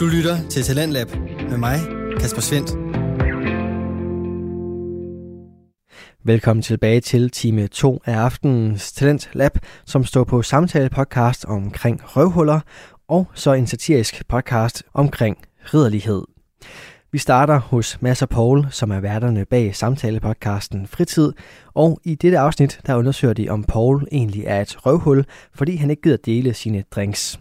Du lytter til Talentlab med mig, Kasper Svendt. Velkommen tilbage til time 2 af aftenens Talent Lab, som står på samtale podcast omkring røvhuller, og så en satirisk podcast omkring ridderlighed. Vi starter hos Mads og Paul, som er værterne bag samtalepodcasten Fritid, og i dette afsnit, der undersøger de, om Paul egentlig er et røvhul, fordi han ikke gider dele sine drinks.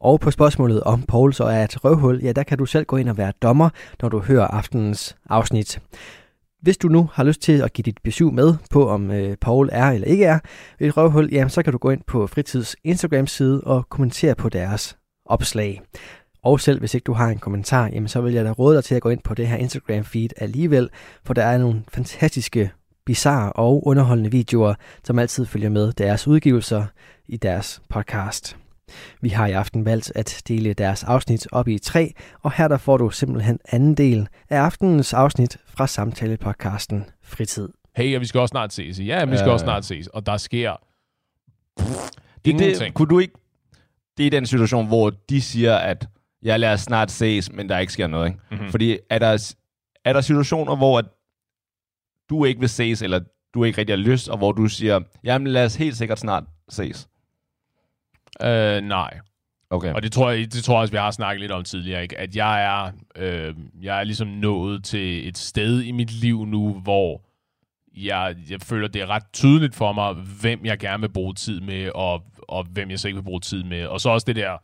Og på spørgsmålet om Paul så er et røvhul, ja, der kan du selv gå ind og være dommer, når du hører aftenens afsnit. Hvis du nu har lyst til at give dit besøg med på, om øh, Paul er eller ikke er et røvhul, jamen, så kan du gå ind på Fritids Instagram-side og kommentere på deres opslag. Og selv hvis ikke du har en kommentar, jamen, så vil jeg da råde dig til at gå ind på det her Instagram-feed alligevel, for der er nogle fantastiske, bizarre og underholdende videoer, som altid følger med deres udgivelser i deres podcast. Vi har i aften valgt at dele deres afsnit op i tre, og her der får du simpelthen anden del af aftenens afsnit fra samtalepodcasten Fritid. Hey, og vi skal også snart ses. Ja, vi skal Ja. også snart ses. Og der sker Det, ingenting. det, kunne du ikke... Det er den situation, hvor de siger, at jeg lader os snart ses, men der ikke sker noget. Ikke? Mhm. Fordi er der, er der situationer, hvor at du ikke vil ses, eller du ikke rigtig har lyst, og hvor du siger, jamen lad os helt sikkert snart ses. Øh, nej. Okay. Og det tror, jeg, det tror jeg også, vi har snakket lidt om tidligere, ikke? at jeg er, øh, jeg er ligesom nået til et sted i mit liv nu, hvor jeg, jeg føler, det er ret tydeligt for mig, hvem jeg gerne vil bruge tid med, og, og hvem jeg så ikke vil bruge tid med. Og så også det der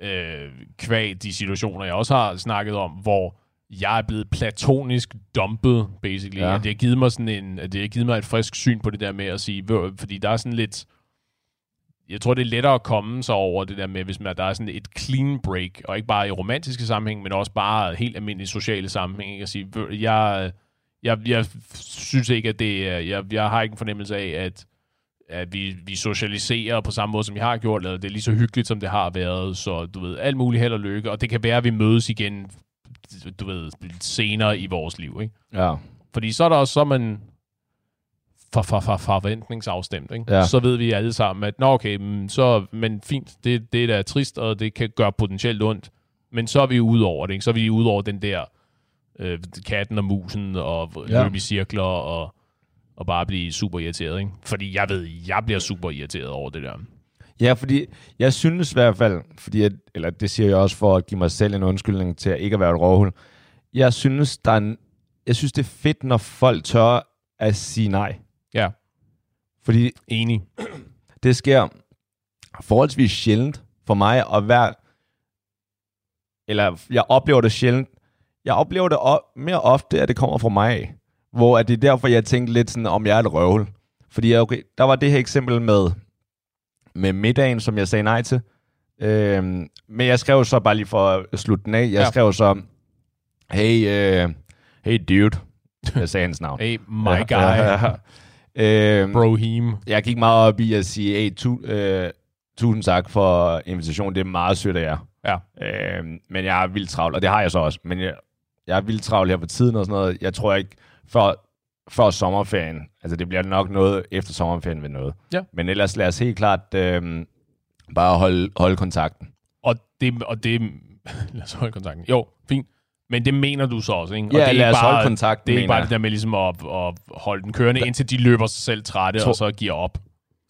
øh, kvæg, de situationer, jeg også har snakket om, hvor jeg er blevet platonisk dumpet, basically. Ja. Ja. Det har givet mig sådan en, det har givet mig et frisk syn på det der med at sige, fordi der er sådan lidt, jeg tror, det er lettere at komme sig over det der med, hvis man, der er sådan et clean break, og ikke bare i romantiske sammenhæng, men også bare helt almindelige sociale sammenhæng. Ikke? At sige, "Ved- jeg, jeg, jeg synes ikke, at det er, jeg, jeg har ikke en fornemmelse af, at, at vi, vi socialiserer på samme måde, som vi har gjort, eller det er lige så hyggeligt, som det har været, så du ved, alt muligt held og lykke, og det kan være, at vi mødes igen, du ved, senere i vores liv, ikke? Ja. Fordi så er der også, så man for, for, for forventningsafstemt, ikke? Ja. Så ved vi alle sammen, at nå okay, men, så, men fint, det, det er da trist, og det kan gøre potentielt ondt, men så er vi ude over det, ikke? Så er vi ude over den der øh, katten og musen, og Ja. løbe i cirkler, og, og bare blive super irriteret, ikke? Fordi jeg ved, jeg bliver super irriteret over det der. Ja, fordi jeg synes i hvert fald, fordi at, eller det siger jeg også for at give mig selv en undskyldning til at ikke at være et råhul. Jeg synes, der er en, jeg synes, det er fedt, når folk tør at sige nej. Ja, Fordi enig. det sker forholdsvis sjældent for mig at være, eller jeg oplever det sjældent, jeg oplever det o- mere ofte, at det kommer fra mig af. Hvor at det er derfor, jeg tænkte lidt sådan, om jeg er et røvhul. Fordi okay, der var det her eksempel med, med middagen, som jeg sagde nej til. Øhm, men jeg skrev så bare lige for at slutte den af, jeg Ja. skrev så, hey, øh, hey dude, jeg sagde hans navn. Hey, my guy, Øhm, brohim. jeg gik meget op i at sige, hey, tu, øh, tusind tak for invitationen, det er meget sødt af jer. Ja. Øh, men jeg er vildt travl, og det har jeg så også. Men jeg, jeg er vildt travl her på tiden og sådan noget. Jeg tror ikke, før, før sommerferien, altså det bliver nok noget efter sommerferien ved noget. Ja. Men ellers lad os helt klart øh, bare holde, holde kontakten. Og det, og det, lad os holde kontakten. Jo, fint. Men det mener du så også, ikke? Ja, og det er lad os holde kontakten, Det er ikke bare jeg. det der med ligesom at, at holde den kørende, indtil de løber sig selv trætte, Tro- og så giver op.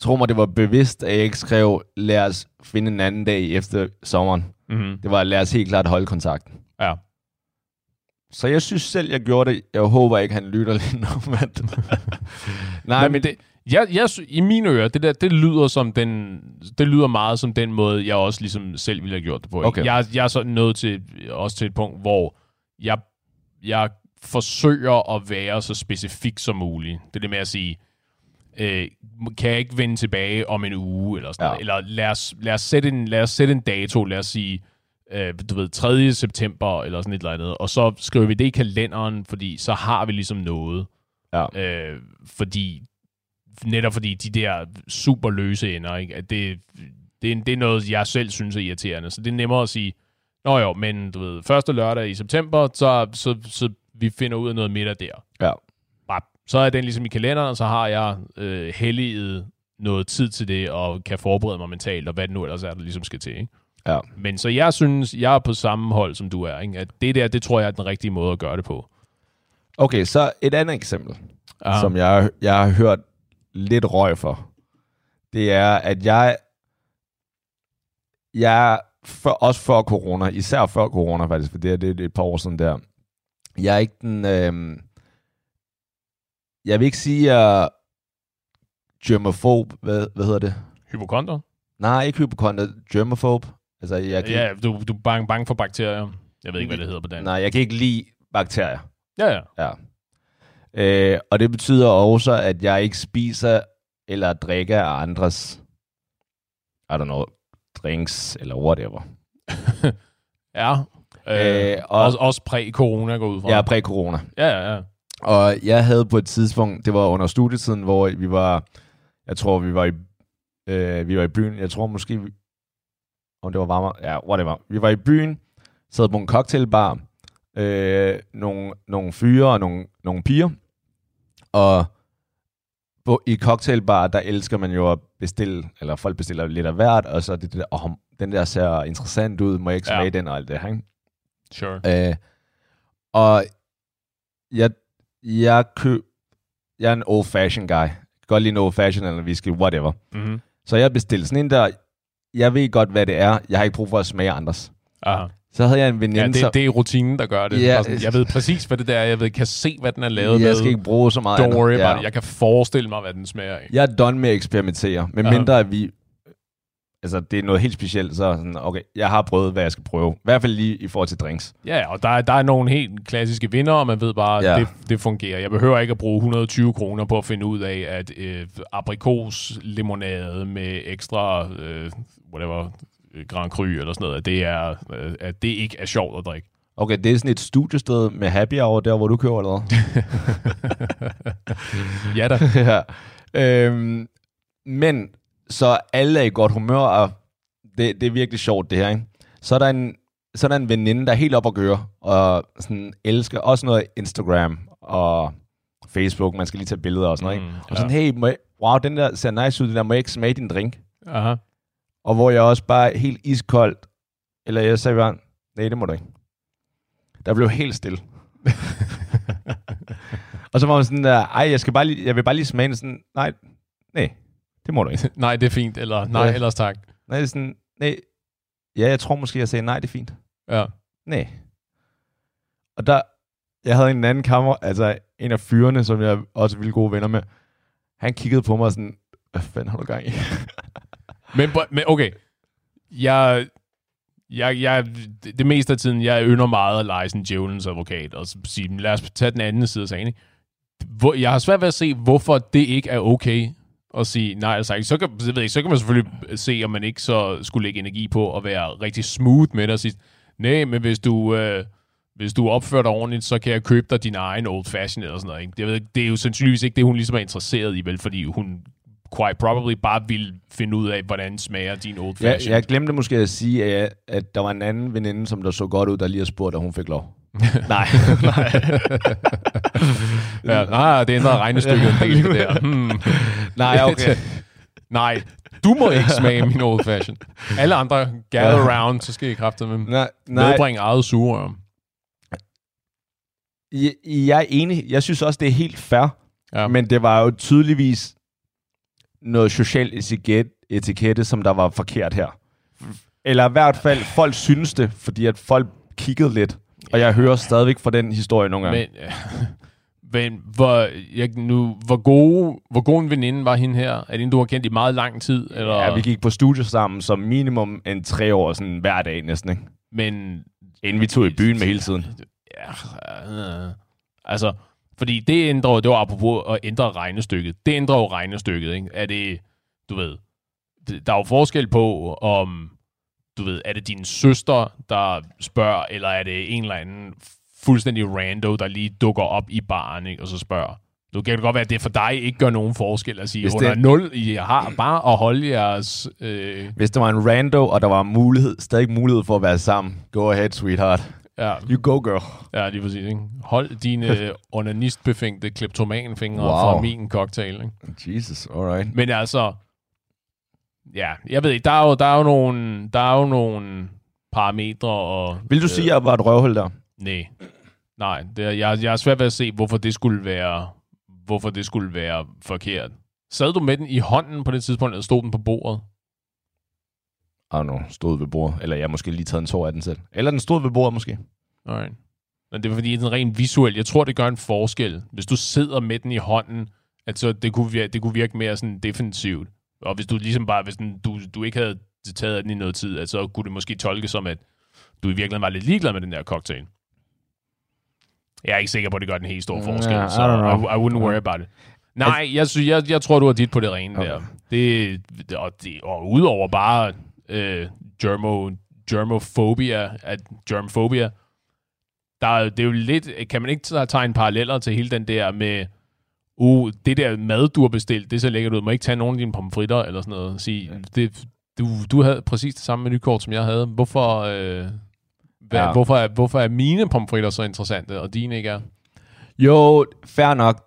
Tro mig, det var bevidst, at jeg ikke skrev, lad os finde en anden dag efter sommeren. Mm-hmm. Det var, lad os helt klart holde kontakten. Ja. Så jeg synes selv, jeg gjorde det. Jeg håber ikke, han lytter lige nu. Men... Nej, men men det, jeg, jeg, i mine ører, det der, det lyder som den, det lyder meget som den måde, jeg også ligesom selv ville have gjort det på. Okay. Jeg, jeg er så nået til, også til et punkt, hvor jeg, jeg forsøger at være så specifik som muligt. Det er det med at sige, øh, kan jeg ikke vende tilbage om en uge, eller sådan Ja. noget. Eller lad os, lad, os sætte en, lad os sætte en dato, lad os sige, øh, du ved, 3. september, eller sådan et eller andet, og så skriver vi det i kalenderen, fordi så har vi ligesom noget. Ja. Øh, fordi, netop fordi de der super løse ender, ikke? At det, det, er, det er noget, jeg selv synes er irriterende. Så det er nemmere at sige, Nå jo, men du ved, første lørdag i september, så, så, så vi finder ud af noget middag der. Ja. Bare, så er den ligesom i kalenderen, og så har jeg øh, helliget noget tid til det, og kan forberede mig mentalt, og hvad det nu ellers er, der ligesom skal til. Ikke? Ja. Men så jeg synes, jeg er på samme hold, som du er. Ikke? At det der, det tror jeg er den rigtige måde at gøre det på. Okay, så et andet eksempel, Aha. som jeg, jeg har hørt lidt røg for. Det er, at jeg, jeg for, også før corona, især før corona faktisk, for det er, det er et par år siden der, jeg er ikke den, øh, jeg vil ikke sige, at jeg er germophobe, hvad, hvad hedder det? Hypokonter? Nej, ikke hypokonter, germophobe. Altså, jeg kan, Ja, du, du er bange, bange for bakterier. Jeg ved ikke, hvad det hedder på dansk. nej, jeg kan ikke lide bakterier. Ja, ja. Ja. Øh, og det betyder også, at jeg ikke spiser eller drikker af andres, I don't know, drinks eller whatever. Ja. Øh, Øh, og- også, også præ-corona går ud fra. Er præ-corona. Ja, ja, ja. Og jeg havde på et tidspunkt, det var under studietiden, hvor vi var, jeg tror, vi var i, øh, vi var i byen. Jeg tror måske, om det var varmere, ja, whatever. Vi var i byen, sad på en cocktailbar, øh, nogle, nogle fyre og nogle, nogle piger, og på, i cocktailbar, der elsker man jo at bestille, eller folk bestiller lidt af hvert, og så det der, oh, den der ser interessant ud, må jeg ikke Ja. smage den og alt det her? Sure. Øh, og jeg, jeg køb, jeg er en old fashion guy. Jeg kan godt lide en old fashion eller whisky, whatever. Mm-hmm. Så jeg bestilte sådan en der, jeg ved godt, hvad det er. Jeg har ikke brug for at smage andres. Aha. Så havde jeg en veninde, Ja, det, det er rutinen, der gør det. Ja. Sådan, jeg ved præcis, hvad det der er. Jeg ved, kan se, hvad den er lavet jeg med. skal ikke bruge så meget Don't worry ja. about it. Jeg kan forestille mig, hvad den smager af. Jeg er done med at eksperimentere. Men Aha. mindre at vi... Altså, det er noget helt specielt, så sådan, okay, jeg har prøvet, hvad jeg skal prøve. I hvert fald lige i forhold til drinks. Ja, og der, er- der er nogle helt klassiske vinder, og man ved bare, at Ja. det, det fungerer. Jeg behøver ikke at bruge 120 kroner på at finde ud af, at øh, aprikos limonade med ekstra, øh, whatever, Grand Cru eller sådan noget, at det, er, øh, at det ikke er sjovt at drikke. Okay, det er sådan et studiested med happy hour der, hvor du køber eller? Ja da. ja. Øhm, men så alle er i godt humør, og det, det er virkelig sjovt det her, ikke? Så er der en, så er der en veninde, der er helt op at gøre, og sådan elsker også noget Instagram og Facebook, man skal lige tage billeder og sådan noget, Mm, ikke? Og sådan, hey, må jeg, wow, den der ser nice ud, den der, må jeg ikke smage din drink? Aha. Og hvor jeg også bare helt iskoldt, eller jeg sagde bare, nej, det må du ikke. Der blev helt stille. og så var man sådan der, ej, jeg, skal bare lige, jeg vil bare lige smage sådan, nej, nej, det må du ikke. nej, det er fint, eller nej, Ja. ellers tak. Nej, det er sådan, nej, ja, jeg tror måske, jeg sagde, nej, det er fint. Ja. Nej. Og der, jeg havde en anden kammer, altså en af fyrene, som jeg også ville gode venner med, han kiggede på mig sådan, hvad fanden har du gang i? Men, men okay, jeg, jeg, jeg, det meste af tiden, jeg ynder meget at lege sådan djævelens advokat, og sige, lad os tage den anden side af sagen. Hvor, jeg har svært ved at se, hvorfor det ikke er okay at sige nej altså. Så kan, jeg ved ikke, så kan man selvfølgelig se, om man ikke så skulle lægge energi på at være rigtig smooth med det og sige, nej, men hvis du, øh, hvis du opfører dig ordentligt, så kan jeg købe dig din egen old fashion eller sådan noget. Ikke? Det, jeg ved, det er jo sandsynligvis ikke det, hun ligesom er interesseret i, vel, fordi hun quite probably bare vil finde ud af, hvordan smager din old Jeg, fashion. jeg glemte måske at sige, at, at der var en anden veninde, som der så godt ud, der lige har spurgt, at hun fik lov. nej, nej. ja, nej, det ændrede regnestykket en del det der. Hmm. nej, okay. nej, du må ikke smage min old fashion. Alle andre gather around, så skal I kræfte med Nej, nej. medbringe eget sugerør. Jeg, jeg er enig. Jeg synes også, det er helt fair. Ja. Ja. Men det var jo tydeligvis noget social etikette, etikette, som der var forkert her. Eller i hvert fald, folk synes det, fordi at folk kiggede lidt. Og jeg hører stadigvæk fra den historie nogle gange. Men, men hvor, jeg, nu, hvor, gode, hvor god en veninde var hende her? Er det en, du har kendt i meget lang tid? Eller? Ja, vi gik på studie sammen som minimum en tre år, sådan hver dag næsten, ikke? Men Inden vi tog i byen med hele tiden. Ja, øh, altså, fordi det ændrer det var apropos at ændre regnestykket. Det ændrer jo regnestykket, ikke? Er det, du ved, det- der er jo forskel på, om, du ved, er det din søster, der spørger, eller er det en eller anden fuldstændig rando, der lige dukker op i baren, ikke? Og så spørger. Nu kan det godt være, at det for dig ikke gør nogen forskel at sige, Hvis Hvis det- under nul, I har bare at holde jeres... Øh, Hvis der var en rando, og der var mulighed, stadig mulighed for at være sammen, go ahead, sweetheart. Ja, You go, girl. ja, lige præcis. Ikke? Hold dine onanistbefængte kleptomanfingre Wow. fra min cocktail. Ikke? Jesus, alright. Men altså, ja, jeg ved ikke, der er jo, der er jo nogle, der er jo nogle parametre og... Vil du sige, at jeg var et røvhul der? Nej. Nej, det er, jeg, jeg er svært ved at se, hvorfor det skulle være, hvorfor det skulle være forkert. Sad du med den i hånden på det tidspunkt, eller stod den på bordet? Og nu stod ved bordet. Eller jeg har måske lige taget en tår af den selv. Eller den stod ved bordet måske. Alright. Men det er fordi, det er rent visuelt. Jeg tror, det gør en forskel. Hvis du sidder med den i hånden, at så det kunne, virke, det kunne virke mere sådan defensivt. Og hvis du ligesom bare, hvis den, du, du ikke havde taget den i noget tid, at så kunne det måske tolkes som, at du i virkeligheden var lidt ligeglad med den der cocktail. Jeg er ikke sikker på, at det gør den helt store forskel, Ja, I så. I, I wouldn't worry about it. Nej, jeg, synes, jeg, jeg tror, du har dit på det rene Okay. der. Det, og, det, og udover bare øh, germo, germofobia, at germphobia, der, er- det er jo lidt, kan man ikke tegne paralleller til hele den der med, uh, det der mad, du har bestilt, det ser lækkert ud, må ikke tage nogen af dine pomfritter, eller sådan noget. Sige, det, du, du havde præcis det samme menukort, som jeg havde. Hvorfor, øh, hvad, Ja. ja. hvorfor, er, hvorfor er mine pomfritter så interessante, og dine ikke er? Jo, fair nok.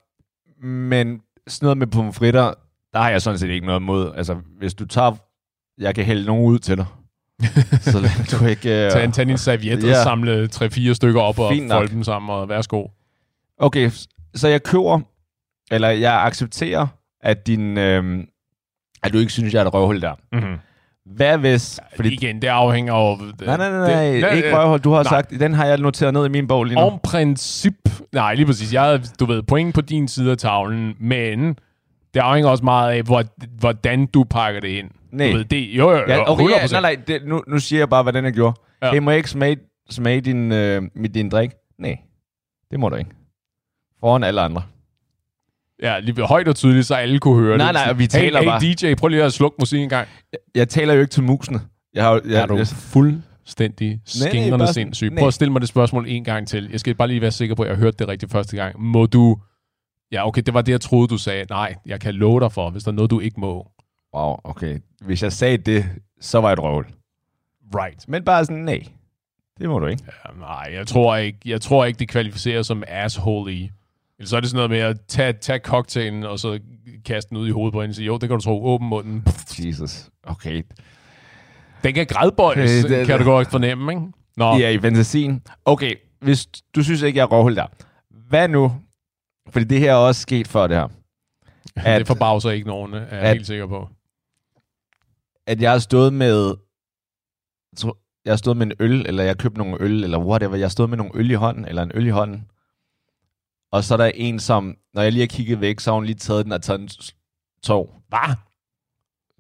Men sådan noget med pomfritter, der har jeg sådan set ikke noget imod. Altså, hvis du tager... Jeg kan hælde nogen ud til dig. så du ikke... Uh... Tag, en- tag din serviet Ja. og samle 3-4 stykker op og folde dem sammen, og værsgo. Okay, så jeg køber, eller jeg accepterer, at din... Øh, at du ikke synes, jeg er et røvhul der. Mm-hmm. Hvad hvis... Fordi igen, det afhænger af... Nej, nej, nej, nej, det, ikke røvhul. Du har nej. sagt, den har jeg noteret ned i min bog lige nu. Om princip... Nej, lige præcis. Jeg havde, du ved, point på din side af tavlen, men det afhænger også meget af, hvor, hvordan du pakker det ind. Nej. Du ved, det, jo, jo, jo, Ja, okay, 100%. ja, nej, nej, det, nu, nu siger jeg bare, hvordan jeg gjorde. Ja. Hey, må jeg ikke smage, smage din, øh, med din drik? Nej, det må du ikke. Foran alle andre. Ja, lige højt og tydeligt, så alle kunne høre Nej, det. nej, Sådan, vi taler hey, bare- Hey DJ, prøv lige at slukke musik en gang. Jeg taler jo ikke til musene. Jeg har, jo- jeg, er du jeg, fuldstændig nej, skængrende bare- sindssyg? nej. Prøv at stille mig det spørgsmål en gang til. Jeg skal bare lige være sikker på, at jeg hørte det rigtigt første gang. Må du... Ja, okay, det var det, jeg troede, du sagde. Nej, jeg kan love dig for, hvis der er noget, du ikke må. Wow, okay. Hvis jeg sagde det, så var jeg et røvl. Right. Men bare sådan, nej. Det må du ikke. Ja, nej, jeg tror ikke, jeg tror ikke det kvalificerer som asshole i. Eller så er det sådan noget med at tage, tage cocktailen, og så kaste den ud i hovedet på hende og sige, jo, det kan du tro, åben munden. Jesus. Okay. Den kan grædbøjes, Okay, det- kan du godt fornemme, ikke? Nå, Ja, i fantasien. Okay, hvis du synes ikke, jeg er der. Hvad nu? Fordi det her er også sket før det her. at, det forbavser ikke nogen, er jeg at- helt sikker på. At jeg har stået med jeg har stået med en øl, eller jeg har købt nogle øl, eller whatever. Jeg har stået med nogle øl i hånden, eller en øl i hånden. Og så er der en, som, når jeg lige har kigget væk, så har hun lige taget den og taget en tog. Hvad?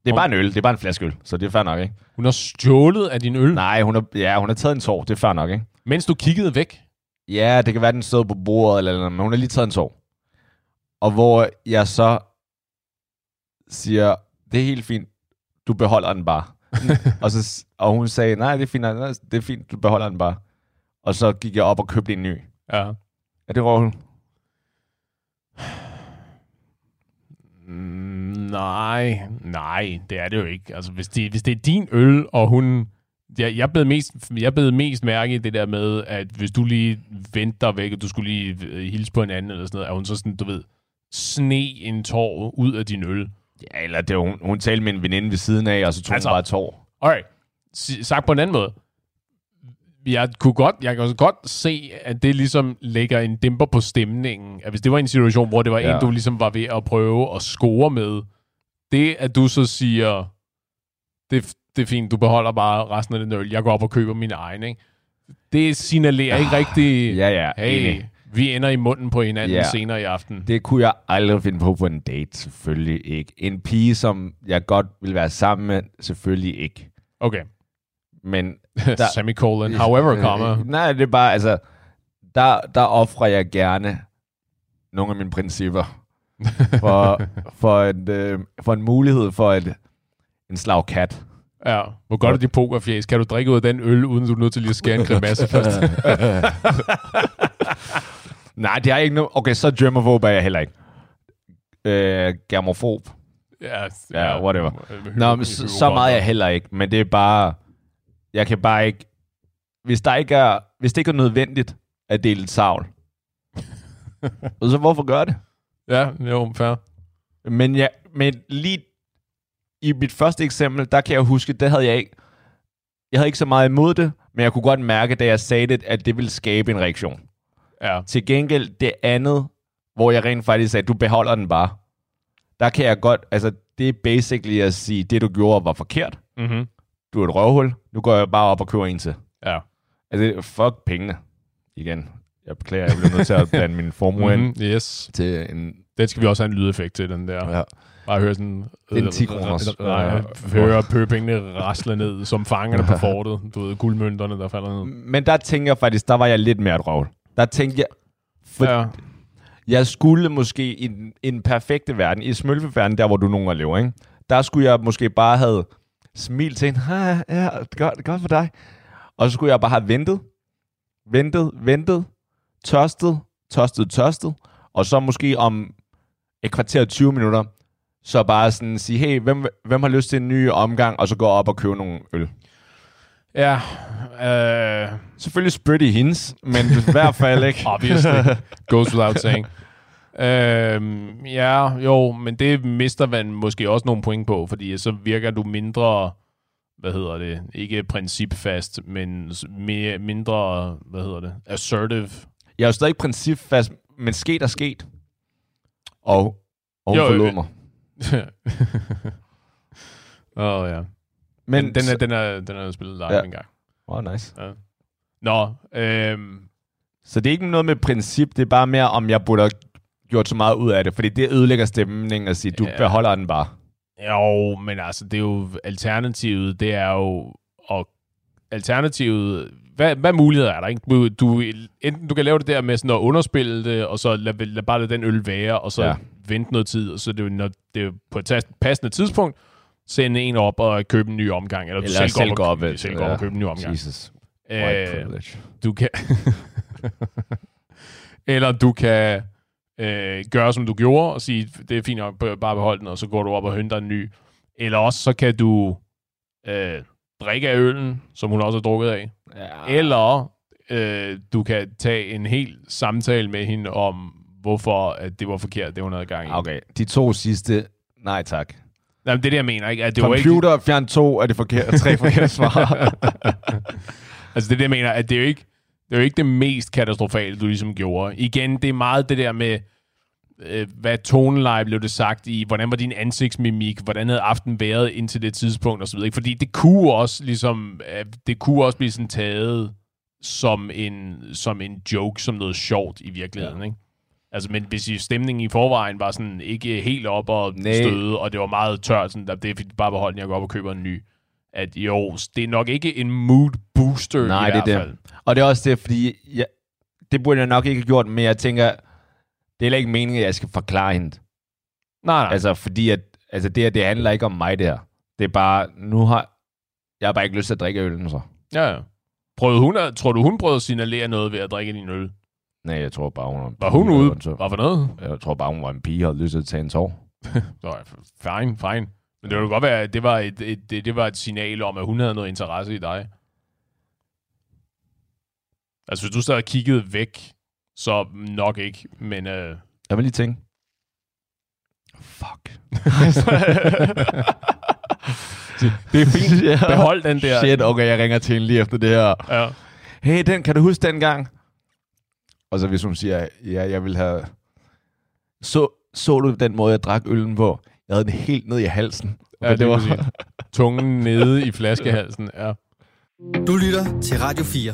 Det er bare en øl, det er bare en flaske øl, så det er fair nok, ikke? Hun har stjålet af din øl, Nej, hun har, ja, hun har taget en tår, det er fair nok, ikke? mens du kiggede væk. Ja, det kan være, den stod på bordet, eller, eller men hun har lige taget en tår. Og hvor jeg så siger, det er helt fint, du beholder den bare. og, så, og hun sagde, nej, det er fint, nej, det er fint, du beholder den bare. Og så gik jeg op og købte en ny. Ja. Er det råhul? Mm, nej, nej, det er det jo ikke. Altså, hvis det, hvis det er din øl, og hun... Jeg, jeg, blev mest, jeg blev mest mærke i det der med, at hvis du lige venter væk, og du skulle lige øh, hilse på en anden eller sådan noget, at hun så sådan, du ved, sne en tår ud af din øl. Ja, eller det, hun, hun talte med en veninde ved siden af, og så tog altså, hun bare tår. Okay, S- sagt på en anden måde. Jeg kunne godt, jeg kan også godt se, at det ligesom lægger en dæmper på stemningen. At hvis det var en situation, hvor det var ja. En, du ligesom var ved at prøve at score med, det at du så siger, det, det er fint, du beholder bare resten af den øl, jeg går op og køber min egen, ikke? Det signalerer ikke rigtig, Ja, ja, hey, enig. Vi ender i munden på hinanden Ja. senere i aften. Det kunne jeg aldrig finde på på en date, selvfølgelig ikke. En pige, som jeg godt vil være sammen med, selvfølgelig ikke. Okay, Men der, semicolon, however, comma. Nej, det er bare, altså, der, der offrer jeg gerne nogle af mine principper for, for, en, øh, for en mulighed for et, en slag kat. Ja, hvor godt er de pokerfjæs? Kan du drikke ud af den øl, uden du er nødt til lige at skære en grimasse først? Nej, det er ikke noget. Okay, så germophobe er jeg heller ikke. Øh, germofob. ja, Ja, whatever. øh, Nå, men så, så meget er jeg heller ikke, men det er bare, jeg kan bare ikke, hvis der ikke er, hvis det ikke er nødvendigt at dele et savl, så hvorfor gør det? Ja, jo, fair. Men, ja, men lige i mit første eksempel, der kan jeg huske, det havde jeg ikke, jeg havde ikke så meget imod det, men jeg kunne godt mærke, da jeg sagde det, at det ville skabe en reaktion. Ja. Til gengæld det andet, hvor jeg rent faktisk sagde, du beholder den bare. Der kan jeg godt, altså det er basically at sige, det du gjorde var forkert. Mm-hmm. Du er et røvhul. Nu går jeg bare op og køber en til. Ja. Altså, fuck pengene. Igen. Jeg beklager, jeg bliver nødt til at blande min formue ind Mm-hmm. Yes. til en... Den skal vi også have en lydeffekt til, den der. Ja. Bare høre sådan... Det er en 10 kroners. Nej, høre pøpengene rasle ned, som fangerne på fortet. Du ved, guldmønterne, der falder ned. Men der tænker jeg faktisk, der var jeg lidt mere et røvhul. Der tænkte jeg, for Ja. jeg skulle måske i den, i den perfekte verden, i smølfeverden, der hvor du nogle gange lever, ikke? der skulle jeg måske bare have smilt til en, "Ha, ja, det er godt, godt for dig. Og så skulle jeg bare have ventet, ventet, ventet, tørstet, tørstet, tørstet, og så måske om et kvarter 20 minutter, så bare sådan sige, hey, hvem, hvem har lyst til en ny omgang, og så gå op og købe nogle øl. Ja. Øh, Selvfølgelig i hendes, men i hvert fald ikke. obviously. Goes without saying. Øhm, ja, jo, men det mister man måske også nogle point på, fordi så virker du mindre, hvad hedder det, ikke principfast, men mere, mindre, hvad hedder det, assertive. Jeg er jo stadig principfast, men sket er sket. Og, og hun Jo, forlod mig. Åh, oh, ja. Men Men den er, den er, den er spillet live Ja. ja. en gang. Oh, nice. Nå, øhm, Så det er ikke noget med princip, det er bare mere, om jeg burde have gjort så meget ud af det, fordi det ødelægger stemningen at sige, du Ja. beholder den bare. Jo, men altså, det er jo alternativet, det er jo, og alternativet, hvad, hvad muligheder er der, ikke? Du, du, enten du kan lave det der med sådan at underspille det, og så lad, lad bare lade den øl være, og så Ja. ja. vente noget tid, og så det når det er på et passende tidspunkt, sende en op og købe en ny omgang, eller du Eller selv, selv går gå op, op, vel? selv går op Ja. og købe en ny omgang. Jesus. White Øh, du kan... Eller du kan øh, gøre, som du gjorde, og sige, det er fint nok, bare behold den, og så går du op og henter en ny. Eller også så kan du øh, drikke af øllen, som hun også har drukket af. Ja. Eller øh, du kan tage en hel samtale med hende om, hvorfor at det var forkert, det hun havde gang i. Okay, de to sidste, nej tak. Jamen, det er det, jeg mener, ikke? At det var ikke, Computer fjern to er det forkerte, tre forkerte svar. altså, det er det, jeg mener, at det er jo ikke det, er jo ikke det mest katastrofale, du ligesom gjorde. Igen, det er meget det der med, øh, hvad toneleje blev det sagt i, hvordan var din ansigtsmimik, hvordan havde aftenen været indtil det tidspunkt, og så videre. ikke? Fordi det kunne også ligesom, øh, det kunne også blive sådan taget som en, som en joke, som noget sjovt i virkeligheden, ja. ikke? Altså, men hvis i stemningen i forvejen var sådan ikke helt op og Nej. støde, og det var meget tørt, sådan, at det er bare beholde den, jeg går op og køber en ny. At jo, det er nok ikke en mood booster Nej, i det er hvert det. fald. og det er også det, fordi jeg, det burde jeg nok ikke have gjort, men jeg tænker, det er heller ikke meningen, at jeg skal forklare hende. Nej, nej. Altså, fordi at, altså det her, det handler ikke om mig, det her. Det er bare, nu har jeg har bare ikke lyst til at drikke øllen, så. Ja, ja. Prøvede hun at, tror du, hun prøvede at signalere noget ved at drikke din øl? Nej, jeg tror bare, hun var Var hun ude? så- Hvad for noget? Jeg tror bare, hun var en pige og havde lyst til at tage en tår. Så, fine, fine. Men det kunne godt være, at det var et, et, det, det var et signal om, at hun havde noget interesse i dig. Altså, hvis du stadig kiggede væk, så nok ikke, men... Øh, Jeg vil lige tænke. Fuck. det er fint. Behold den der. Shit, okay, jeg ringer til hende lige efter det her. Ja. Hey, den, kan du huske den gang? Og så hvis hun siger, ja, jeg vil have... Så, så du den måde, jeg drak øllen på? Jeg havde den helt ned i halsen. Ja, det var tungen nede i flaskehalsen. Ja. Du lytter til Radio 4.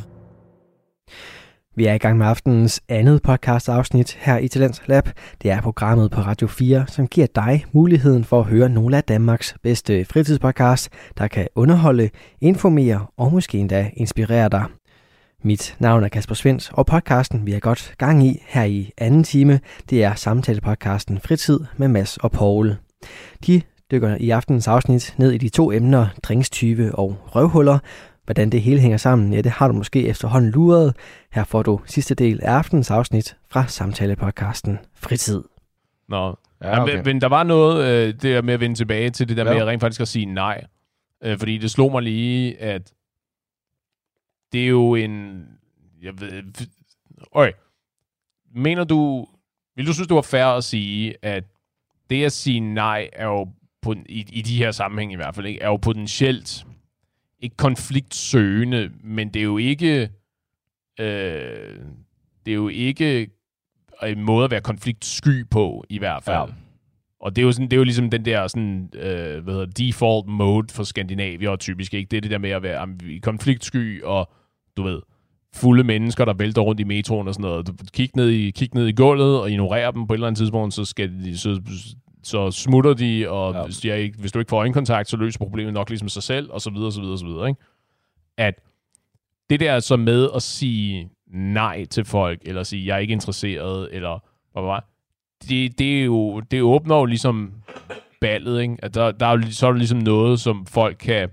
Vi er i gang med aftenens andet podcast afsnit her i Talents Lab. Det er programmet på Radio 4, som giver dig muligheden for at høre nogle af Danmarks bedste fritidspodcasts, der kan underholde, informere og måske endda inspirere dig. Mit navn er Kasper Svens, og podcasten vi har godt gang i her i anden time, det er samtalepodcasten Fritid med Mads og Paul. De dykker i aftenens afsnit ned i de to emner, drinkstyve og røvhuller, Hvordan det hele hænger sammen, ja, det har du måske efterhånden luret. Her får du sidste del af aftens afsnit fra samtalepodcasten Fritid. Nå. Ja, Ja, okay. men, men der var noget, øh, det der med at vende tilbage til det der Hvad? med rent faktisk at sige nej. Øh, fordi det slog mig lige, at det er jo en... Jeg ved... Okay. Mener du... Vil du synes, det var fair at sige, at det at sige nej er jo på, i, i de her sammenhæng i hvert fald, ikke, er jo potentielt ikke konfliktsøgende, men det er jo ikke øh, det er jo ikke en måde at være konfliktsky på, i hvert fald. Ja. Og det er jo, sådan, det er jo ligesom den der sådan, øh, hvad hedder, default mode for Skandinavier typisk, ikke? Det er det der med at være konfliktsky og, du ved, fulde mennesker, der vælter rundt i metroen og sådan noget. Du kig ned i, kig ned i gulvet og ignorerer dem på et eller andet tidspunkt, så, skal de, så, så smutter de, og ja. hvis, de ikke, hvis du ikke får øjenkontakt, så løser problemet nok ligesom sig selv, og så videre, så videre, så videre. Ikke? At det der så med at sige nej til folk, eller sige, jeg er ikke interesseret, eller hvad, hvad, det, det, er jo, det åbner jo ligesom ballet, ikke? At der, der er, så er der ligesom noget, som folk kan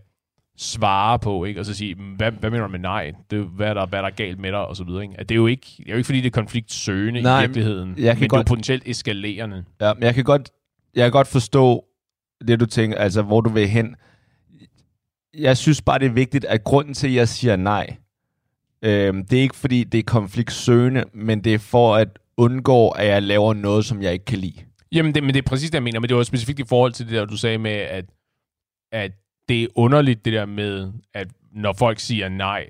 svare på, ikke? Og så sige, hvad, hvad mener du med nej? Det, hvad, er der, hvad er der galt med dig? Og så videre, ikke? At det er jo ikke, det er jo ikke fordi, det er konfliktsøgende nej, i virkeligheden, jeg kan men godt, det er potentielt eskalerende. Ja, men jeg kan godt, jeg kan godt forstå det, du tænker, altså hvor du vil hen. Jeg synes bare, det er vigtigt, at grunden til, at jeg siger nej, øh, det er ikke fordi, det er konfliktsøgende, men det er for at undgå, at jeg laver noget, som jeg ikke kan lide. Jamen, det, men det er præcis det, jeg mener, men det var specifikt i forhold til det der, du sagde med, at, at det er underligt det der med, at når folk siger nej,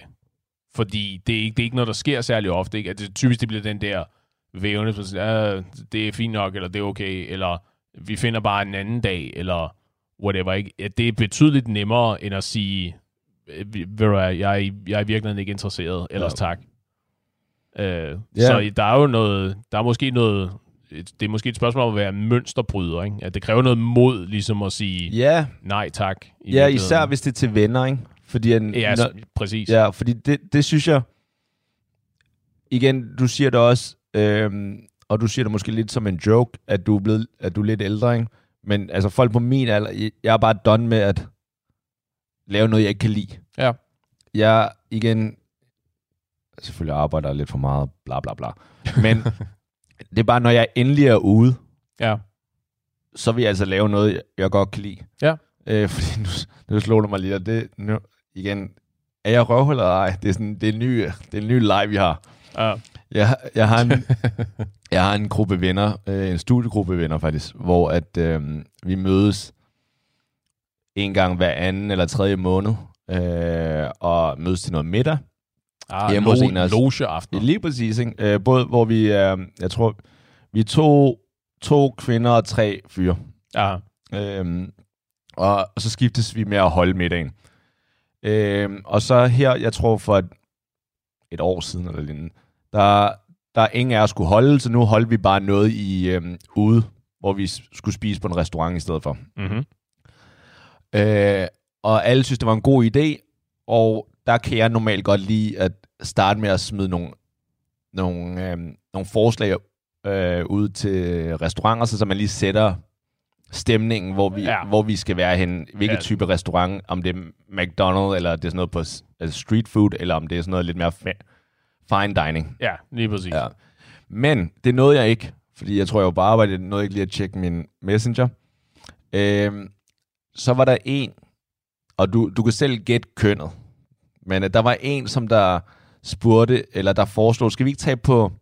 fordi det er ikke, det er ikke noget, der sker særlig ofte, ikke? at det typisk det bliver den der vævne, så ja, det er fint nok, eller det er okay, eller vi finder bare en anden dag, eller whatever. Ikke? At det er betydeligt nemmere, end at sige, ved du jeg, jeg er i virkeligheden ikke interesseret, ellers ja. tak. Øh, yeah. Så der er jo noget, der er måske noget, det er måske et spørgsmål om at være mønsterbryder, ikke? At det kræver noget mod, ligesom at sige ja. nej tak. ja, især hvis det er til venner, ikke? Fordi, en, ja, når, præcis. Ja, fordi det, det synes jeg, igen, du siger det også, øhm, og du siger det måske lidt som en joke, at du er, blevet, at du er lidt ældre, ikke? Men altså folk på min alder, jeg er bare done med at lave noget, jeg ikke kan lide. Ja. Jeg, igen, selvfølgelig arbejder lidt for meget, bla bla bla. Men det er bare, når jeg endelig er ude, ja. så vil jeg altså lave noget, jeg godt kan lide. Ja. Øh, fordi nu, nu slår det mig lige, og det, nu, igen, er jeg røvhul eller ej? Det er, sådan, det er en ny, det er en ny live, vi har. Ja. Jeg, jeg, har en, jeg har en gruppe venner, øh, en studiegruppe venner faktisk, hvor at øh, vi mødes en gang hver anden eller tredje måned, øh, og mødes til noget middag. Ah, hjemme hos en af os. aften. Lige præcis, ikke? Øh, både hvor vi, øh, jeg tror, vi er to, to kvinder og tre fyre. Ja. Øh, og, og så skiftes vi med at holde middagen. Øh, og så her, jeg tror for et, et år siden eller lignende, der, der er ingen af os skulle holde, så nu holdt vi bare noget i øh, ude, hvor vi skulle spise på en restaurant i stedet for. Mm-hmm. Øh, og alle synes, det var en god idé, og der kan jeg normalt godt lide at starte med at smide nogle, nogle, øh, nogle forslag øh, ud til restauranter, så, så man lige sætter stemningen, hvor vi, ja. hvor vi skal være hen, hvilken ja. type restaurant, om det er McDonald's, eller det er sådan noget på altså street food, eller om det er sådan noget lidt mere fine dining. Ja, lige præcis. Ja. Men det nåede jeg ikke, fordi jeg tror, jeg var bare arbejdet, nåede ikke lige at tjekke min messenger. Øh, så var der en, og du, du kan selv gætte kønnet, men uh, der var en, som der spurgte, eller der foreslog, skal vi ikke tage på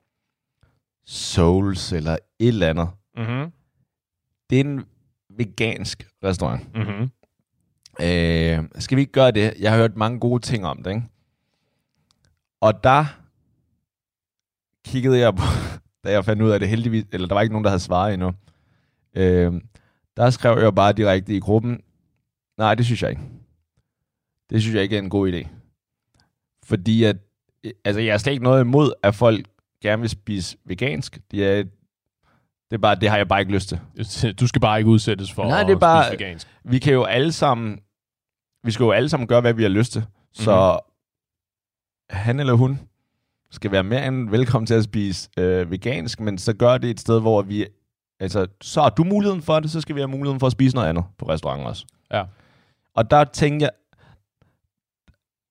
Souls eller et eller andet? Mm-hmm. Det er en vegansk restaurant. Mm-hmm. Øh, skal vi ikke gøre det? Jeg har hørt mange gode ting om det, ikke? Og der kiggede jeg på, da jeg fandt ud af det heldigvis, eller der var ikke nogen, der havde svaret endnu. Øh, der skrev jeg bare direkte i gruppen, nej, det synes jeg ikke. Det synes jeg ikke er en god idé. Fordi at, altså jeg har slet ikke noget imod, at folk gerne vil spise vegansk. Det er, det er bare, det har jeg bare ikke lyst til. Du skal bare ikke udsættes for Nej, at det er bare, spise vegansk. Vi kan jo alle sammen, vi skal jo alle sammen gøre, hvad vi har lyst til. Så mm-hmm. han eller hun skal være mere end velkommen til at spise øh, vegansk, men så gør det et sted, hvor vi Altså, så har du muligheden for det, så skal vi have muligheden for at spise noget andet på restauranten også. Ja. Og der tænker jeg,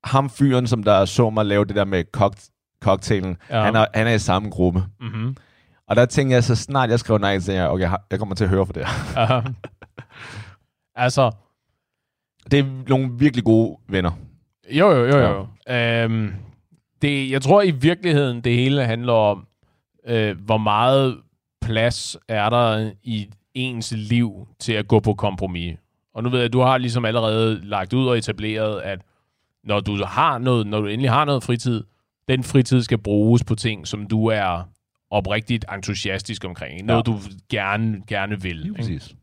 ham fyren, som der så mig lave det der med cock- cocktailen, ja. han, er, han er i samme gruppe. Mm-hmm. Og der tænker jeg, så snart jeg skriver nej, så tænker jeg, okay, jeg kommer til at høre for det her. altså... Det er nogle virkelig gode venner. Jo, jo, jo, jo. Ja. Øhm, det, jeg tror i virkeligheden, det hele handler om, øh, hvor meget plads er der i, ens liv til at gå på kompromis. Og nu ved jeg, at du har ligesom allerede lagt ud og etableret, at når du har noget, når du endelig har noget fritid, den fritid skal bruges på ting, som du er oprigtigt entusiastisk omkring. Ikke? Noget, Ja. du gerne, gerne vil. Ikke? præcis.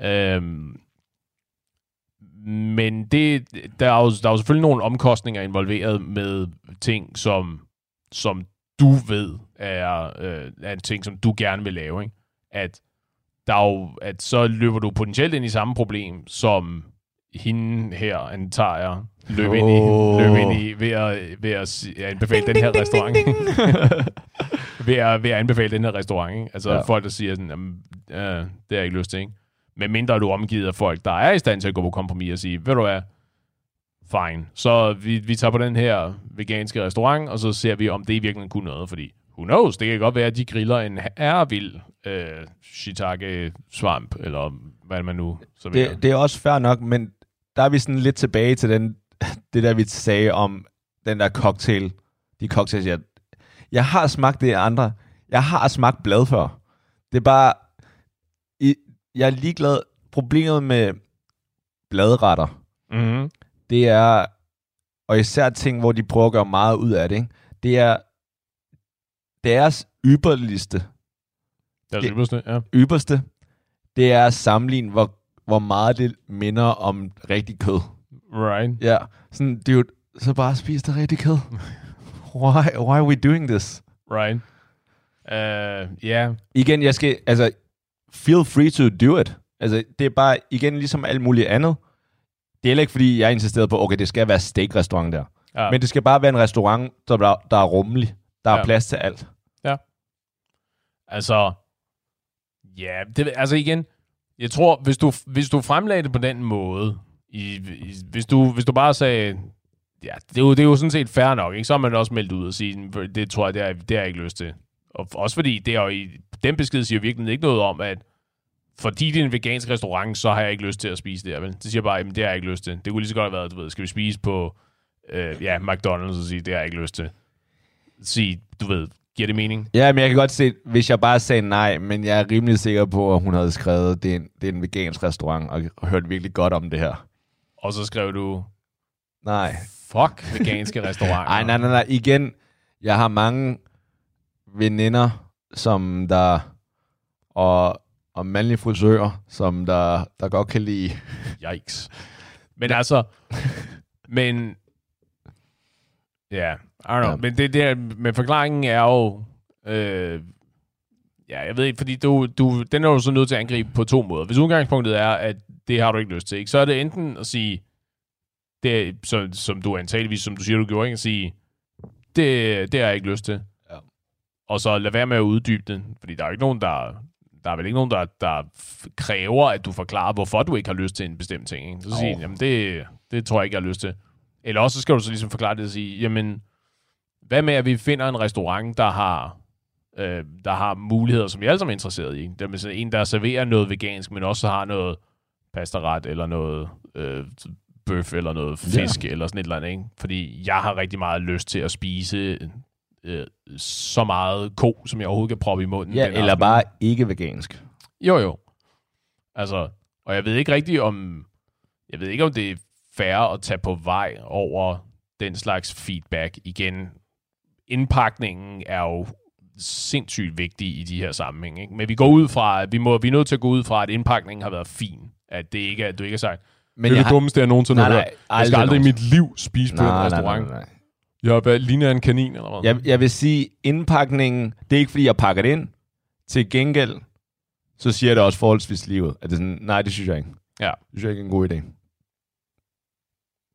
Øhm, men det, der, er jo, der er jo selvfølgelig nogle omkostninger involveret med ting, som, som du ved er, øh, er en ting, som du gerne vil lave. Ikke? At, der er jo, at så løber du potentielt ind i samme problem, som hende her, antager jeg, løb, ind, i, løb ind i ved at, ved at si- anbefale den her restaurant. ved, at, ved at anbefale den her restaurant. Ikke? Altså Ja. ja. folk, der siger sådan, jamen, øh, det har jeg ikke lyst til. Ikke? Men mindre du er omgivet af folk, der er i stand til at gå på kompromis og sige, ved du hvad, fine. Så vi, vi tager på den her veganske restaurant, og så ser vi, om det i virkeligheden kunne noget, fordi who knows, det kan godt være, at de griller en herrevild øh, shiitake-svamp, eller hvad man nu så Det, det er også fair nok, men der er vi sådan lidt tilbage til den, det der, vi sagde om den der cocktail. De cocktails, jeg, jeg har smagt det andre. Jeg har smagt blad før. Det er bare... I, jeg er ligeglad. Problemet med bladretter, Mm-hmm. det er... Og især ting, hvor de prøver at gøre meget ud af det, ikke? det er deres ypperligste, er Det- det, ja. ypperste, det er at sammenligne, hvor, hvor meget det minder om rigtig kød. Right. Ja, sådan, dude, så bare spis det rigtig kød. Why, why are we doing this? Right. Uh, yeah. Igen, jeg skal, altså, feel free to do it. Altså, det er bare, igen, ligesom alt muligt andet. Det er heller ikke, fordi jeg er insisteret på, okay, det skal være steak-restaurant der. Ja. Men det skal bare være en restaurant, der, der, der er rummelig. Der er Ja. plads til alt. Altså, ja, det, altså igen, jeg tror, hvis du, hvis du fremlagde det på den måde, i, i, hvis, du, hvis du bare sagde, ja, det er, jo, det er jo sådan set fair nok, ikke? så har man også meldt ud og sige, det tror jeg, det har, det har jeg ikke lyst til. Og også fordi, det er jo i, den besked siger virkelig ikke noget om, at fordi det er en vegansk restaurant, så har jeg ikke lyst til at spise der, vel? Det siger bare, jamen, det har jeg ikke lyst til. Det kunne lige så godt have været, du ved, skal vi spise på, øh, ja, McDonald's og sige, det har jeg ikke lyst til. Sige, du ved, giver det mening? Ja, men jeg kan godt se, hvis jeg bare sagde nej, men jeg er rimelig sikker på, at hun havde skrevet, det er en, det er en vegansk restaurant, og hørt virkelig godt om det her. Og så skrev du, Nej. fuck veganske restauranter. Ej, nej, nej, nej. Igen, jeg har mange veninder, som der... Og, og mandlige frisører, som der, der godt kan lide... Yikes. Men altså, men, ja, I don't know. Ja. Men, det, det, men forklaringen er jo, øh, ja, jeg ved ikke, fordi du, du, den er du så nødt til at angribe på to måder. Hvis udgangspunktet er, at det har du ikke lyst til, ikke? så er det enten at sige, det, så, som du antageligvis, som du siger, du gjorde, ikke? at sige, det, det har jeg ikke lyst til. Ja. Og så lad være med at uddybe det, fordi der er jo ikke nogen, der, der er vel ikke nogen, der, der kræver, at du forklarer, hvorfor du ikke har lyst til en bestemt ting. Ikke? Så Jo. siger jamen det, det tror jeg ikke, jeg har lyst til. Eller også så skal du så ligesom forklare det og sige, jamen, hvad med, at vi finder en restaurant, der har, øh, der har muligheder, som vi alle sammen er interesseret i. Det er sådan en, der serverer noget vegansk, men også har noget pastaret, eller noget øh, bøf, eller noget fisk, eller sådan et eller andet. Ikke? Fordi jeg har rigtig meget lyst til at spise øh, så meget ko, som jeg overhovedet kan proppe i munden. Ja, eller aften. bare ikke vegansk. Jo, jo. Altså, og jeg ved ikke rigtigt om, jeg ved ikke om det er fair at tage på vej over den slags feedback igen. Indpakningen er jo sindssygt vigtig i de her sammenhæng. Ikke? Men vi går ud fra, at vi, må, vi er nødt til at gå ud fra, at indpakningen har været fin. At det ikke er, at du ikke har sagt, Men det er jeg det dummeste, jeg nogensinde Nej, har nej, hørt. Jeg skal aldrig i mit liv spise på Nej, en nej, restaurant. nej, nej. Jeg har været ligner en kanin, eller hvad? Jeg, jeg vil sige, indpakningen, det er ikke, fordi jeg pakker det ind. Til gengæld, så siger jeg det også forholdsvis livet. At det er sådan, nej, det synes jeg ikke. Ja. Det synes jeg ikke er en god idé.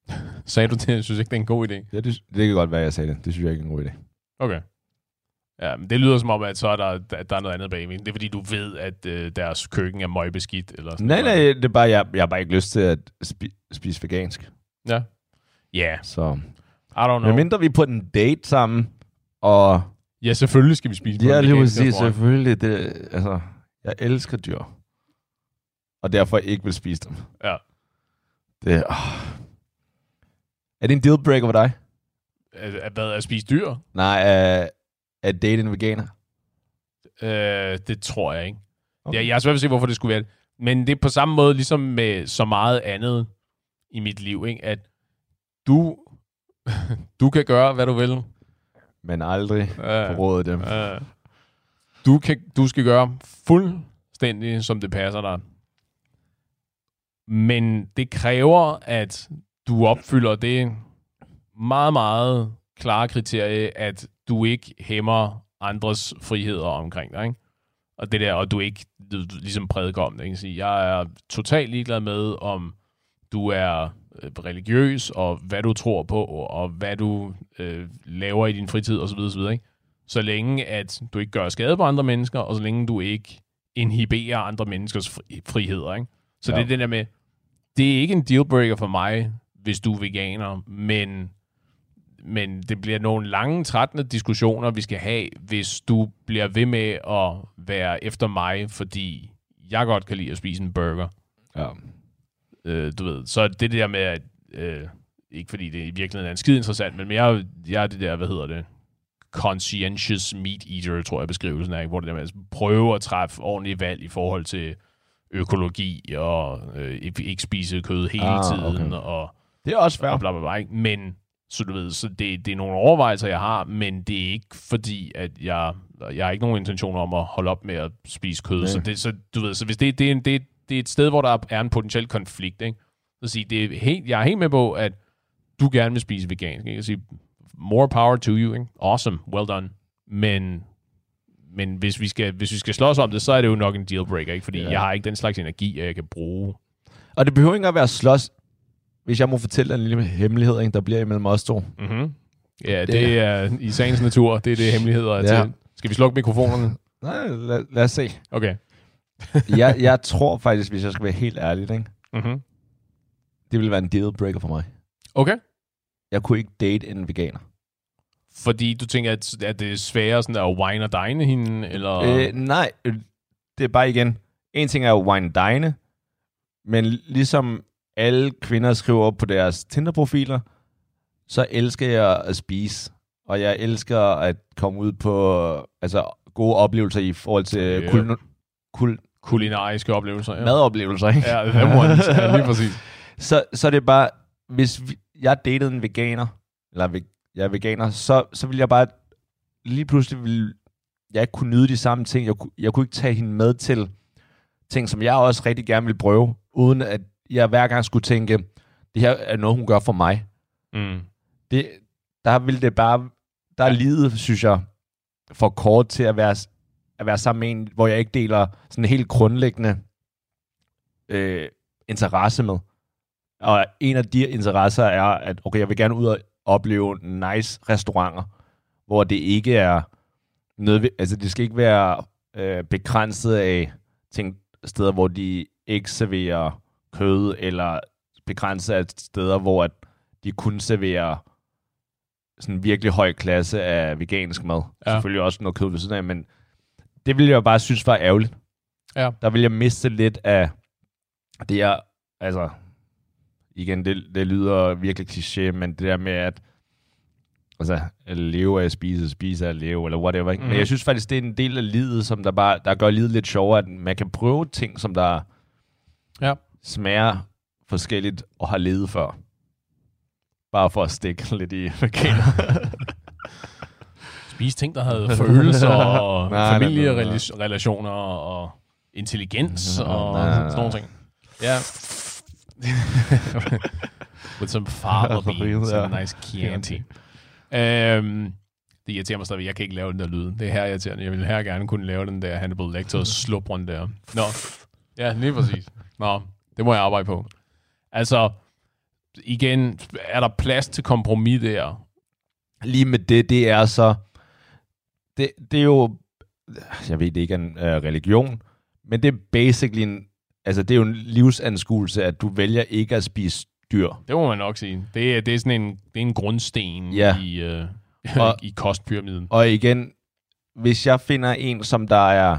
Sagde du det? Jeg synes ikke, det er en god idé. Ja, det, det kan godt være, jeg sagde det. Det synes jeg ikke er en god idé. Okay. Ja, men det lyder som om, at så er der, at der er noget andet bagved. Det er fordi, du ved, at øh, deres køkken er møgbeskidt. Eller sådan Nej, noget. nej, det er bare, jeg, jeg har bare ikke lyst til at spi- spise vegansk. Ja. Ja, yeah, Så, I don't know. men mindre vi er på en date sammen, og Ja, selvfølgelig skal vi spise Ja, lige præcis. restaurant. Selvfølgelig. Det, altså, jeg elsker dyr. Og derfor ikke vil spise dem. Ja. Det, oh. Er det en dealbreaker for dig? At, at, hvad, at spise dyr? Nej, at, at date en veganer? Øh, det tror jeg ikke. Okay. Jeg, jeg er svært ved at se, hvorfor det skulle være det. Men det er på samme måde, ligesom med så meget andet i mit liv, ikke? at du, du kan gøre, hvad du vil. Men aldrig Ja. forråde dem. Uh, du, kan, du skal gøre fuldstændig, som det passer dig. Men det kræver, at du opfylder det meget, meget klare kriterie, at du ikke hæmmer andres friheder omkring dig. Ikke? Og det der, og du ikke du, du, ligesom prædiker om det. Ikke? Sige, jeg er totalt ligeglad med, om du er øh, religiøs, og hvad du tror på, og hvad du øh, laver i din fritid, osv. osv. Ikke? Så længe, at du ikke gør skade på andre mennesker, og så længe du ikke inhiberer andre menneskers fri- friheder. Ikke? Så Ja. det er den der med, det er ikke en dealbreaker for mig, hvis du er veganer, men, men det bliver nogle lange, trættende diskussioner, vi skal have, hvis du bliver ved med at være efter mig, fordi jeg godt kan lide at spise en burger. Ja. Øh, du ved, så det der med, at, øh, ikke fordi det i virkeligheden er en skide interessant, men jeg, jeg er det der, hvad hedder det, conscientious meat eater, tror jeg beskrivelsen er, ikke? hvor det der med at prøve at træffe ordentlige valg i forhold til økologi og øh, ikke spise kød hele Ah, tiden okay. og, Det er også og fair. bla bla bla. Ikke? Men så du ved, så det, det er nogle overvejelser, jeg har, men det er ikke fordi, at jeg, jeg har ikke nogen intention om at holde op med at spise kød. Så, det, så du ved, så hvis det, det, er en, det, det er et sted, hvor der er en potentiel konflikt, ikke? Så sige, det er helt, jeg er helt med på, at du gerne vil spise vegansk. Ikke? Jeg sige, more power to you. Ikke? Awesome, well done. Men, men hvis, vi skal, hvis vi skal slås om det, så er det jo nok en dealbreaker, ikke? fordi ja. jeg har ikke den slags energi, at jeg kan bruge. Og det behøver ikke at være slås. Hvis jeg må fortælle en lille hemmelighed, ikke, der bliver imellem os to. Mm-hmm. Ja, Det- det, er i sagens natur. Det er det, hemmeligheder er Ja. til. Skal vi slukke mikrofonerne? Nej, lad, lad os se. Okay. jeg, jeg tror faktisk, hvis jeg skal være helt ærlig, ikke, Mm-hmm. det ville være en dealbreaker for mig. Okay. Jeg kunne ikke date en veganer. Fordi du tænker, at, at det er sværere sådan at wine og dine hende, eller... Øh, nej, øh, det er bare igen. En ting er jo wine dine, men ligesom alle kvinder skriver på deres Tinder-profiler, så elsker jeg at spise. Og jeg elsker at komme ud på altså, gode oplevelser i forhold til yeah. kul, kul, kulinariske oplevelser. Ja. madoplevelser. Ikke? Ja, ones. Ja, lige præcis. så, så er det bare, hvis vi, jeg datede en veganer, eller jeg er veganer, så, så vil jeg bare, lige pludselig vil jeg ikke kunne nyde de samme ting. Jeg, jeg kunne ikke tage hende med til ting, som jeg også rigtig gerne vil prøve, uden at jeg hver gang skulle tænke, det her er noget, hun gør for mig. Mm. Det, der vil det bare, der er livet, synes jeg, for kort til at være, at være sammen med en, hvor jeg ikke deler sådan en helt grundlæggende øh, interesse med. Og en af de interesser er, at okay, jeg vil gerne ud og opleve nice restauranter, hvor det ikke er nødvendigt, altså det skal ikke være øh, begrænset af ting, steder, hvor de ikke serverer kød, eller begrænset af steder, hvor at de kun serverer sådan virkelig høj klasse af vegansk mad. Ja. Selvfølgelig også noget kød ved siden af, men det ville jeg bare synes var ærgerligt. Ja. Der ville jeg miste lidt af det jeg, altså, igen, det, det lyder virkelig kliché, men det der med at, altså, at leve af at spise, spise af at leve, eller whatever. Ikke? Mm. Men Mhm. jeg synes faktisk, det er en del af livet, som der bare, der gør livet lidt sjovere, at man kan prøve ting, som der Ja. Smager forskelligt og har levet før. Bare for at stikke lidt i veganer. Spise ting, der havde følelser og Nej, familierelationer og intelligens Nej, og nej, nej, sådan nogle ting. Ja. With some fava beans and a nice Chianti. Um, det irriterer mig stadigvæk. Jeg kan ikke lave den der lyd. Det er her irriterende. Jeg vil her gerne kunne lave den der Hannibal Lecter slubrun der. Nå. Ja, lige præcis. Nå, det må jeg arbejde på. Altså, igen, er der plads til kompromis der? Lige med det, det er så... Det, det er jo... Jeg ved, det ikke er en uh, religion, men det er basically en... Altså, det er jo en livsanskuelse, at du vælger ikke at spise dyr. Det må man nok sige. Det er, det er sådan en, det er en grundsten Ja. i, øh, Og- i kostpyramiden. Og igen, hvis jeg finder en, som der er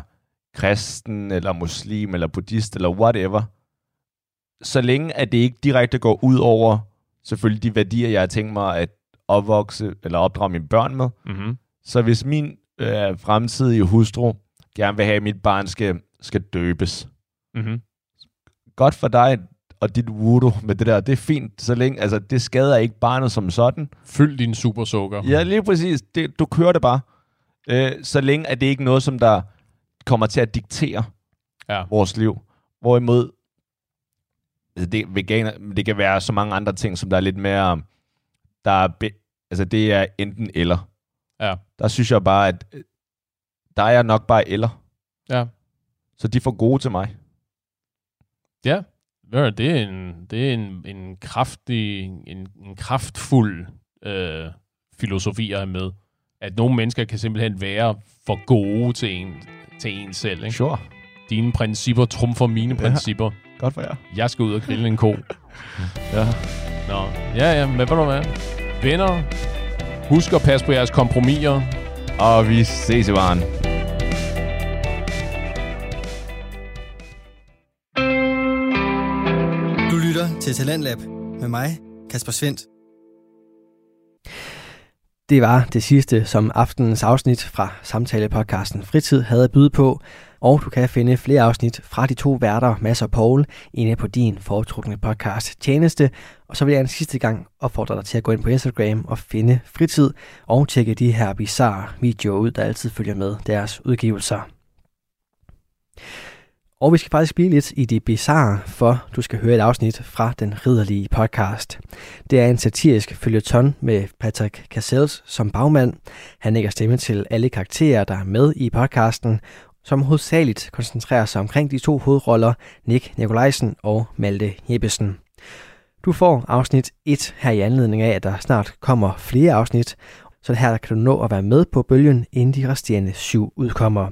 kristen, eller muslim, eller buddhist, eller whatever, så længe at det ikke direkte går ud over selvfølgelig de værdier, jeg har tænkt mig at opvokse, eller opdrage mine børn med, Mm-hmm. Så hvis min øh, fremtidige hustru gerne vil have, at mit barn skal skal døbes. Mm-hmm. Godt for dig og dit voodoo med det der, det er fint, så længe, altså det skader ikke barnet som sådan. Fyld din supersukker. Ja, lige præcis. Det, du kører det bare. Øh, så længe er det ikke noget, som der kommer til at diktere Ja. vores liv. Hvorimod, det, veganer, det kan være så mange andre ting, som der er lidt mere, der er, be, altså det er enten eller. Ja. Der synes jeg bare, at øh, der er jeg nok bare eller. Ja. Så de for gode til mig. Ja, Ja, det er en, det er en, en kraftig, en, en kraftfuld øh, filosofi at have med. At nogle mennesker kan simpelthen være for gode til en, til en selv. Ikke? Sure. Dine principper trumfer mine Ja. principper. Godt for jer. Jeg skal ud og grille en ko. Ja. Nå, ja, ja, men ved du hvad? Venner, husk at passe på jeres kompromiser. Og vi ses i varen. Du lytter til Talentlab med mig, Kasper Svendt. Det var det sidste, som aftenens afsnit fra samtalepodcasten Fritid havde at byde på, og du kan finde flere afsnit fra de to værter, Mads og Paul, inde på din foretrukne podcast tjeneste. Og så vil jeg en sidste gang opfordre dig til at gå ind på Instagram og finde Fritid, og tjekke de her bizarre videoer ud, der altid følger med deres udgivelser. Og vi skal faktisk blive lidt i det bizarre, for du skal høre et afsnit fra den ridderlige podcast. Det er en satirisk følgeton med Patrick Cassels som bagmand. Han lægger stemme til alle karakterer, der er med i podcasten, som hovedsageligt koncentrerer sig omkring de to hovedroller, Nick Nikolajsen og Malte Jeppesen. Du får afsnit 1 her i anledning af, at der snart kommer flere afsnit, så her kan du nå at være med på bølgen, inden de resterende syv udkommer.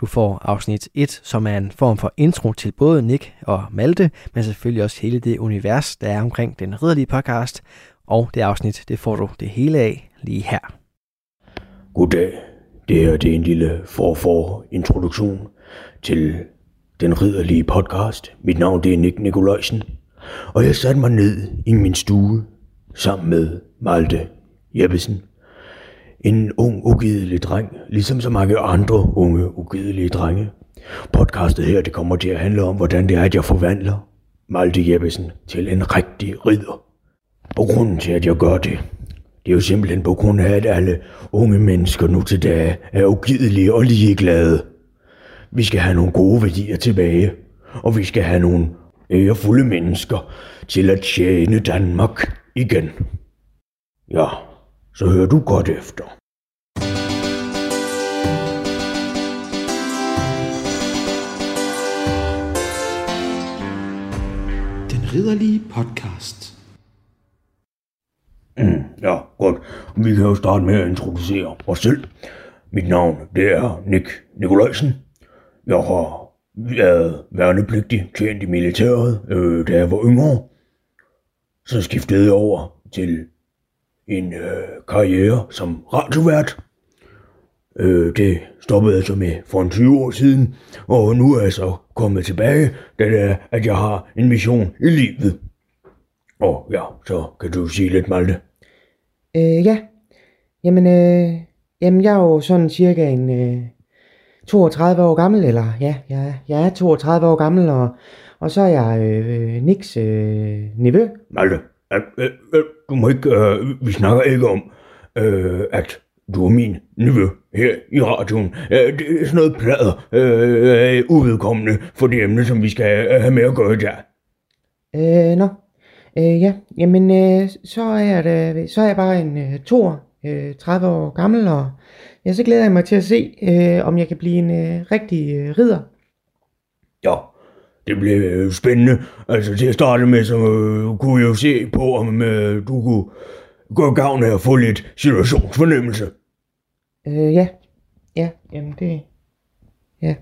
Du får afsnit 1, som er en form for intro til både Nick og Malte, men selvfølgelig også hele det univers, der er omkring den ridderlige podcast. Og det afsnit, det får du det hele af lige her. Goddag. Det her det er en lille for introduktion til den ridderlige podcast. Mit navn det er Nick Nikolajsen. Og jeg satte mig ned i min stue sammen med Malte Jeppesen. En ung, ugidelig dreng, ligesom så mange andre unge, ugidelige drenge. Podcastet her, det kommer til at handle om, hvordan det er, at jeg forvandler Malte Jeppesen til en rigtig ridder. Og grunden til, at jeg gør det, det er jo simpelthen på grund af, at alle unge mennesker nu til dage er ugidelige og ligeglade. Vi skal have nogle gode værdier tilbage, og vi skal have nogle ærefulde mennesker til at tjene Danmark igen. Ja, så hører du godt efter. Den ridderlige podcast. Mm, ja, godt. Vi kan jo starte med at introducere os selv. Mit navn, det er Nick Nikolajsen. Jeg har været værnepligtig, tjent i militæret, øh, da jeg var yngre. Så skiftede jeg over til en øh, karriere som radiovært. Øh, det stoppede jeg så med for en 20 år siden, og nu er jeg så kommet tilbage, da det er, at jeg har en mission i livet. Og ja, så kan du sige lidt, Malte. Øh, ja. Jamen, øh, jamen, jeg er jo sådan cirka en øh, 32 år gammel, eller ja, jeg, jeg er 32 år gammel, og, og så er jeg øh, Niks øh, nevø. Malte, øh, øh, øh, du må ikke, øh, vi snakker ikke om, øh, at du er min nevø her i radioen. Øh, det er sådan noget plader, øh, uvedkommende for det emne, som vi skal øh, have med at gøre der. Øh, nå. Øh, ja, jamen, øh, så, er jeg, da, så er jeg bare en øh, tor, øh, 30 år gammel, og ja, så glæder jeg mig til at se, øh, om jeg kan blive en øh, rigtig øh, ridder. Ja, det bliver øh, spændende. Altså til at starte med, så øh, kunne jeg jo se på, om øh, du kunne gå gavn af at få lidt situationsfornemmelse. Øh, ja. Ja, jamen det... Ja.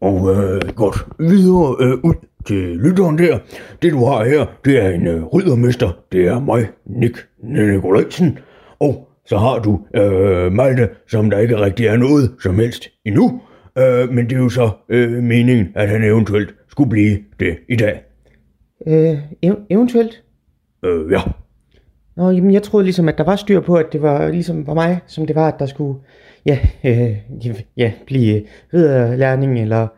Og øh, godt, videre øh, ud til lytteren der. Det du har her, det er en øh, riddermester. Det er mig, Nick Nikolajsen. Og så har du øh, Malte, som der ikke rigtig er noget som helst endnu. Øh, men det er jo så øh, meningen, at han eventuelt skulle blive det i dag. Øh, ev- eventuelt. Øh, ja. Nå, jamen jeg troede ligesom, at der var styr på, at det var ligesom for mig, som det var, at der skulle ja, øh, ja, blive ridderlærning, eller,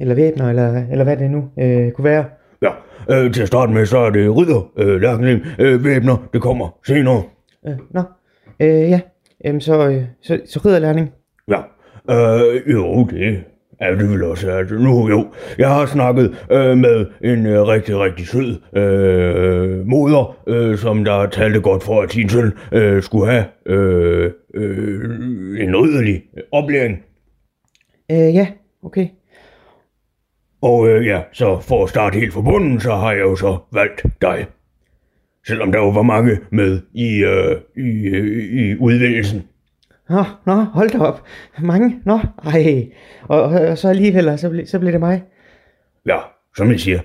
eller væbner, eller, eller hvad det nu øh, kunne være. Ja, øh, til at starte med, så er det ridder, øh, lærkning, øh, væbner, det kommer senere. Øh, nå, øh, ja, Jamen, så, øh, så, så ridderlærning. Ja, øh, jo, det er det vil også. Altså, nu jo, jeg har snakket øh, med en øh, rigtig, rigtig sød øh, moder, øh, som der talte godt for, at sin søn øh, skulle have øh, øh, en ridderlig oplæring. Øh, ja, okay. Og øh, ja, så for at starte helt fra bunden, så har jeg jo så valgt dig. Selvom der jo var mange med i, øh, i, øh, i udvælgelsen. Nå, nå, hold da op. Mange, nå, ej. Og, og, så alligevel, så, ble, så blev det mig. Ja, som jeg siger,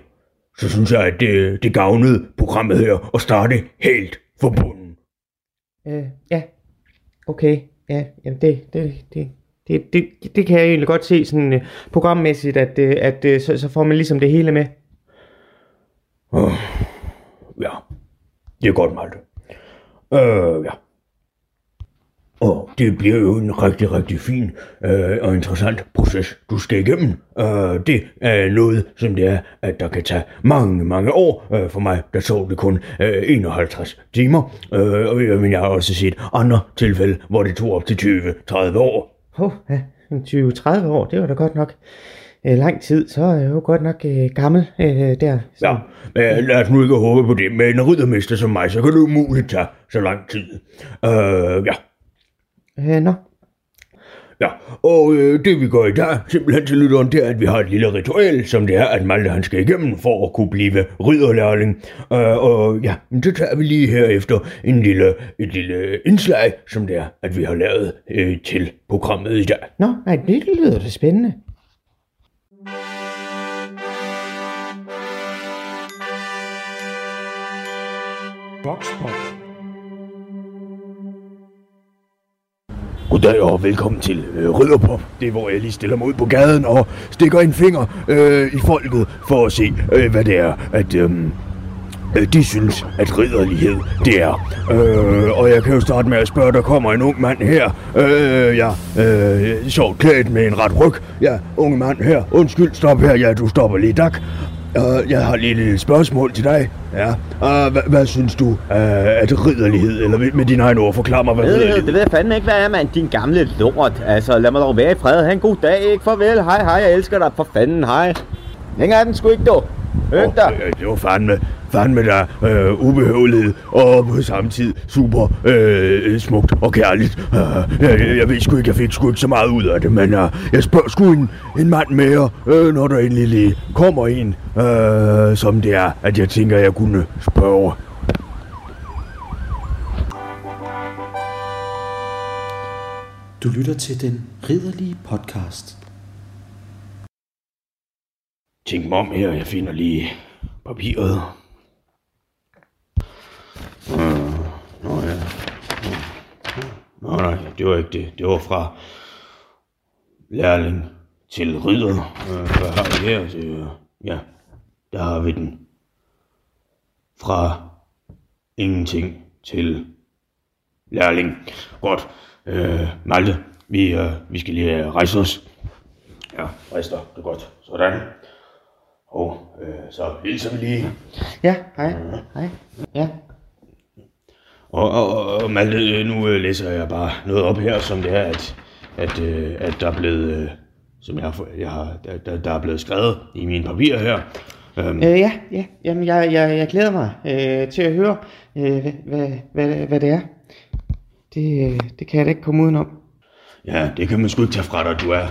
så synes jeg, at det, det gavnede programmet her at starte helt fra bunden. Øh, ja, okay. Ja, jamen det, det, det, det, det, det kan jeg egentlig godt se sådan uh, programmæssigt, at, uh, at uh, så, så får man ligesom det hele med. Uh, ja, det er godt, Malte. Øh, ja. Og det bliver jo en rigtig, rigtig fin øh, og interessant proces, du skal igennem. Øh, det er noget, som det er, at der kan tage mange, mange år. Øh, for mig, der så det kun øh, 51 timer. Øh, og jeg- men jeg har også set andre tilfælde, hvor det tog op til 20-30 år. Oh, ja, en 20-30 år, det var da godt nok øh, lang tid. Så er jeg jo godt nok øh, gammel øh, der. Så, Ja, men lad os nu ikke håbe på det. Med en riddermester som mig, så kan det umuligt tage så lang tid. Øh, ja. Øh, nå, Ja, og øh, det vi gør i dag, simpelthen til lytteren, det er, at vi har et lille ritual, som det er, at Malte han skal igennem for at kunne blive ridderlærling. Øh, og ja, det tager vi lige herefter en lille, et lille indslag, som det er, at vi har lavet øh, til programmet i dag. nå, nej, det lyder da spændende. Voxpop. Goddag og velkommen til øh, Ridderpop. Det er, hvor jeg lige stiller mig ud på gaden og stikker en finger øh, i folket for at se, øh, hvad det er, at øhm, øh, de synes, at ridderlighed det er. Øh, og jeg kan jo starte med at spørge, der kommer en ung mand her. Øh, ja, øh, sjovt klædt med en ret ryg. Ja, unge mand her. Undskyld, stop her. Ja, du stopper lige, tak. Uh, jeg har lige et lille spørgsmål til dig. Ja. Uh, hvad, hvad synes du uh, at ridderlighed, eller med, dine egne ord, forklar mig, hvad Det, ridderlighed det ved jeg fandme ikke, hvad er, mand. Din gamle lort. Altså, lad mig dog være i fred. Ha' en god dag, ikke? Farvel. Hej, hej. Jeg elsker dig. For fanden, hej. Længere er den sgu ikke, du. Høg Åh, dig. øh, det var fandme, fandme der øh, ubehøvelighed og på samme tid super øh, smukt og kærligt. Øh, jeg, jeg ved sgu ikke, jeg fik sgu ikke så meget ud af det, men øh, jeg spørger sgu en, en mand mere, øh, når der endelig lige kommer en, øh, som det er, at jeg tænker, jeg kunne spørge. Du lytter til den ridderlige podcast. Tænk mig om her, jeg finder lige papiret. Øh, Nå ja. Nå nej, det var ikke det. Det var fra lærling til ridder. Hvad har vi her? Så, ja, der har vi den. Fra ingenting til lærling. Godt. Øh, Malte, vi, øh, vi skal lige øh, rejse os. Ja, rejse dig. Det er godt. Sådan. Og øh, så hilser vi lige. Ja, hej, hej. Ja, og, og, og Malte, øh, nu øh, læser jeg bare noget op her, som det er, at, at, øh, at der er blevet, som jeg jeg har der, der, er blevet skrevet i mine papirer her. Øhm, øh, ja, ja. Jamen, jeg, jeg, jeg glæder mig øh, til at høre, øh, hvad, hvad, hvad, det er. Det, det kan jeg da ikke komme udenom. Ja, det kan man sgu ikke tage fra dig. Du er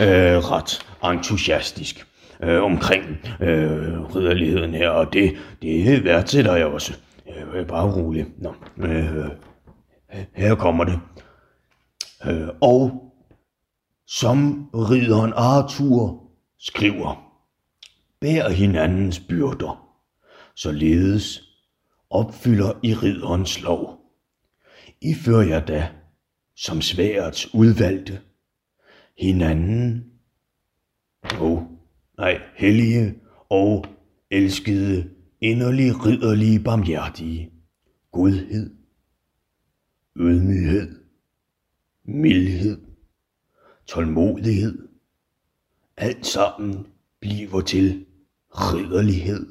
øh, ret entusiastisk øh, omkring øh, ridderligheden her, og det, det værdsætter jeg også. Øh, øh, bare rolig. Nå, øh, øh, her kommer det. Øh, og som ridderen Arthur skriver, bær hinandens byrder, således opfylder I ridderens lov. I fører jer da som sværets udvalgte, hinanden og, nej, hellige og elskede, inderlig ridderlige, barmhjertige, godhed, ydmyghed, mildhed, tålmodighed. Alt sammen bliver til ridderlighed.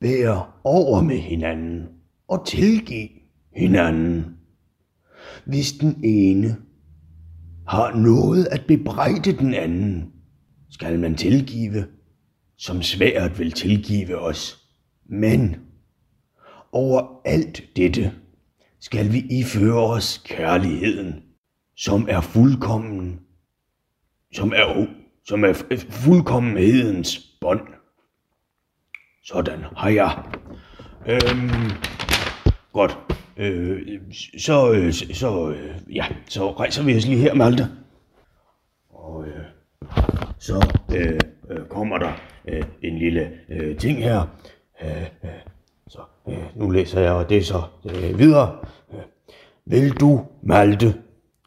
Bær over med hinanden og tilgiv hinanden. Hvis den ene har noget at bebrejde den anden, skal man tilgive, som svært vil tilgive os. Men over alt dette skal vi iføre os kærligheden, som er fuldkommen, som er, som er fuldkommenhedens bånd. Sådan har jeg. Øhm, godt. Øh, så, øh, så, øh, ja, så rejser vi os lige her, Malte. Og øh, så øh, øh, kommer der øh, en lille øh, ting her. Øh, øh, så øh, nu læser jeg det så øh, videre. Øh, vil du, Malte?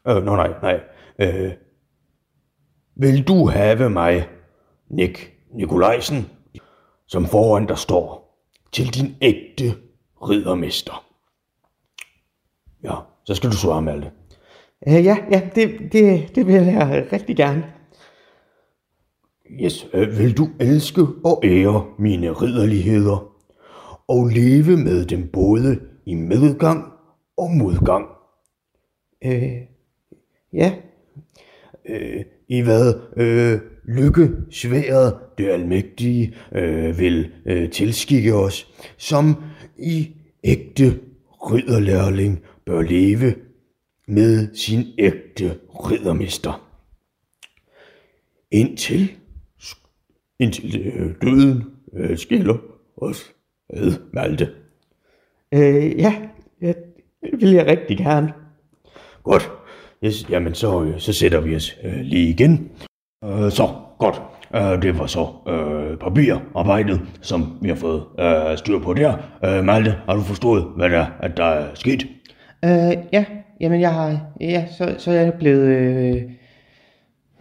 Øh, no, nej, nej. Øh, vil du have mig, Nick Nikolajsen, som foran der står, til din ægte riddermester? Ja, så skal du svare, Malte. Øh, ja, ja, det, det, det vil jeg rigtig gerne. Yes, øh, vil du elske og ære mine ridderligheder, og leve med dem både i medgang og modgang? Øh, ja, Øh, I hvad øh, lykke sværet det almægtige øh, vil øh, tilskikke os, som i ægte ridderlærling bør leve med sin ægte riddermester. Indtil, indtil øh, døden øh, skiller os ad, Malte. øh, ja, ja, det vil jeg rigtig gerne. Godt. Yes, jamen, så, øh, så sætter vi os øh, lige igen. Øh, så, godt. Øh, det var så øh, papirarbejdet, som vi har fået øh, styr på der. Øh, Malte, har du forstået, hvad der, at der er sket? Øh, ja, jamen jeg har, ja, så, så er jeg blevet, øh,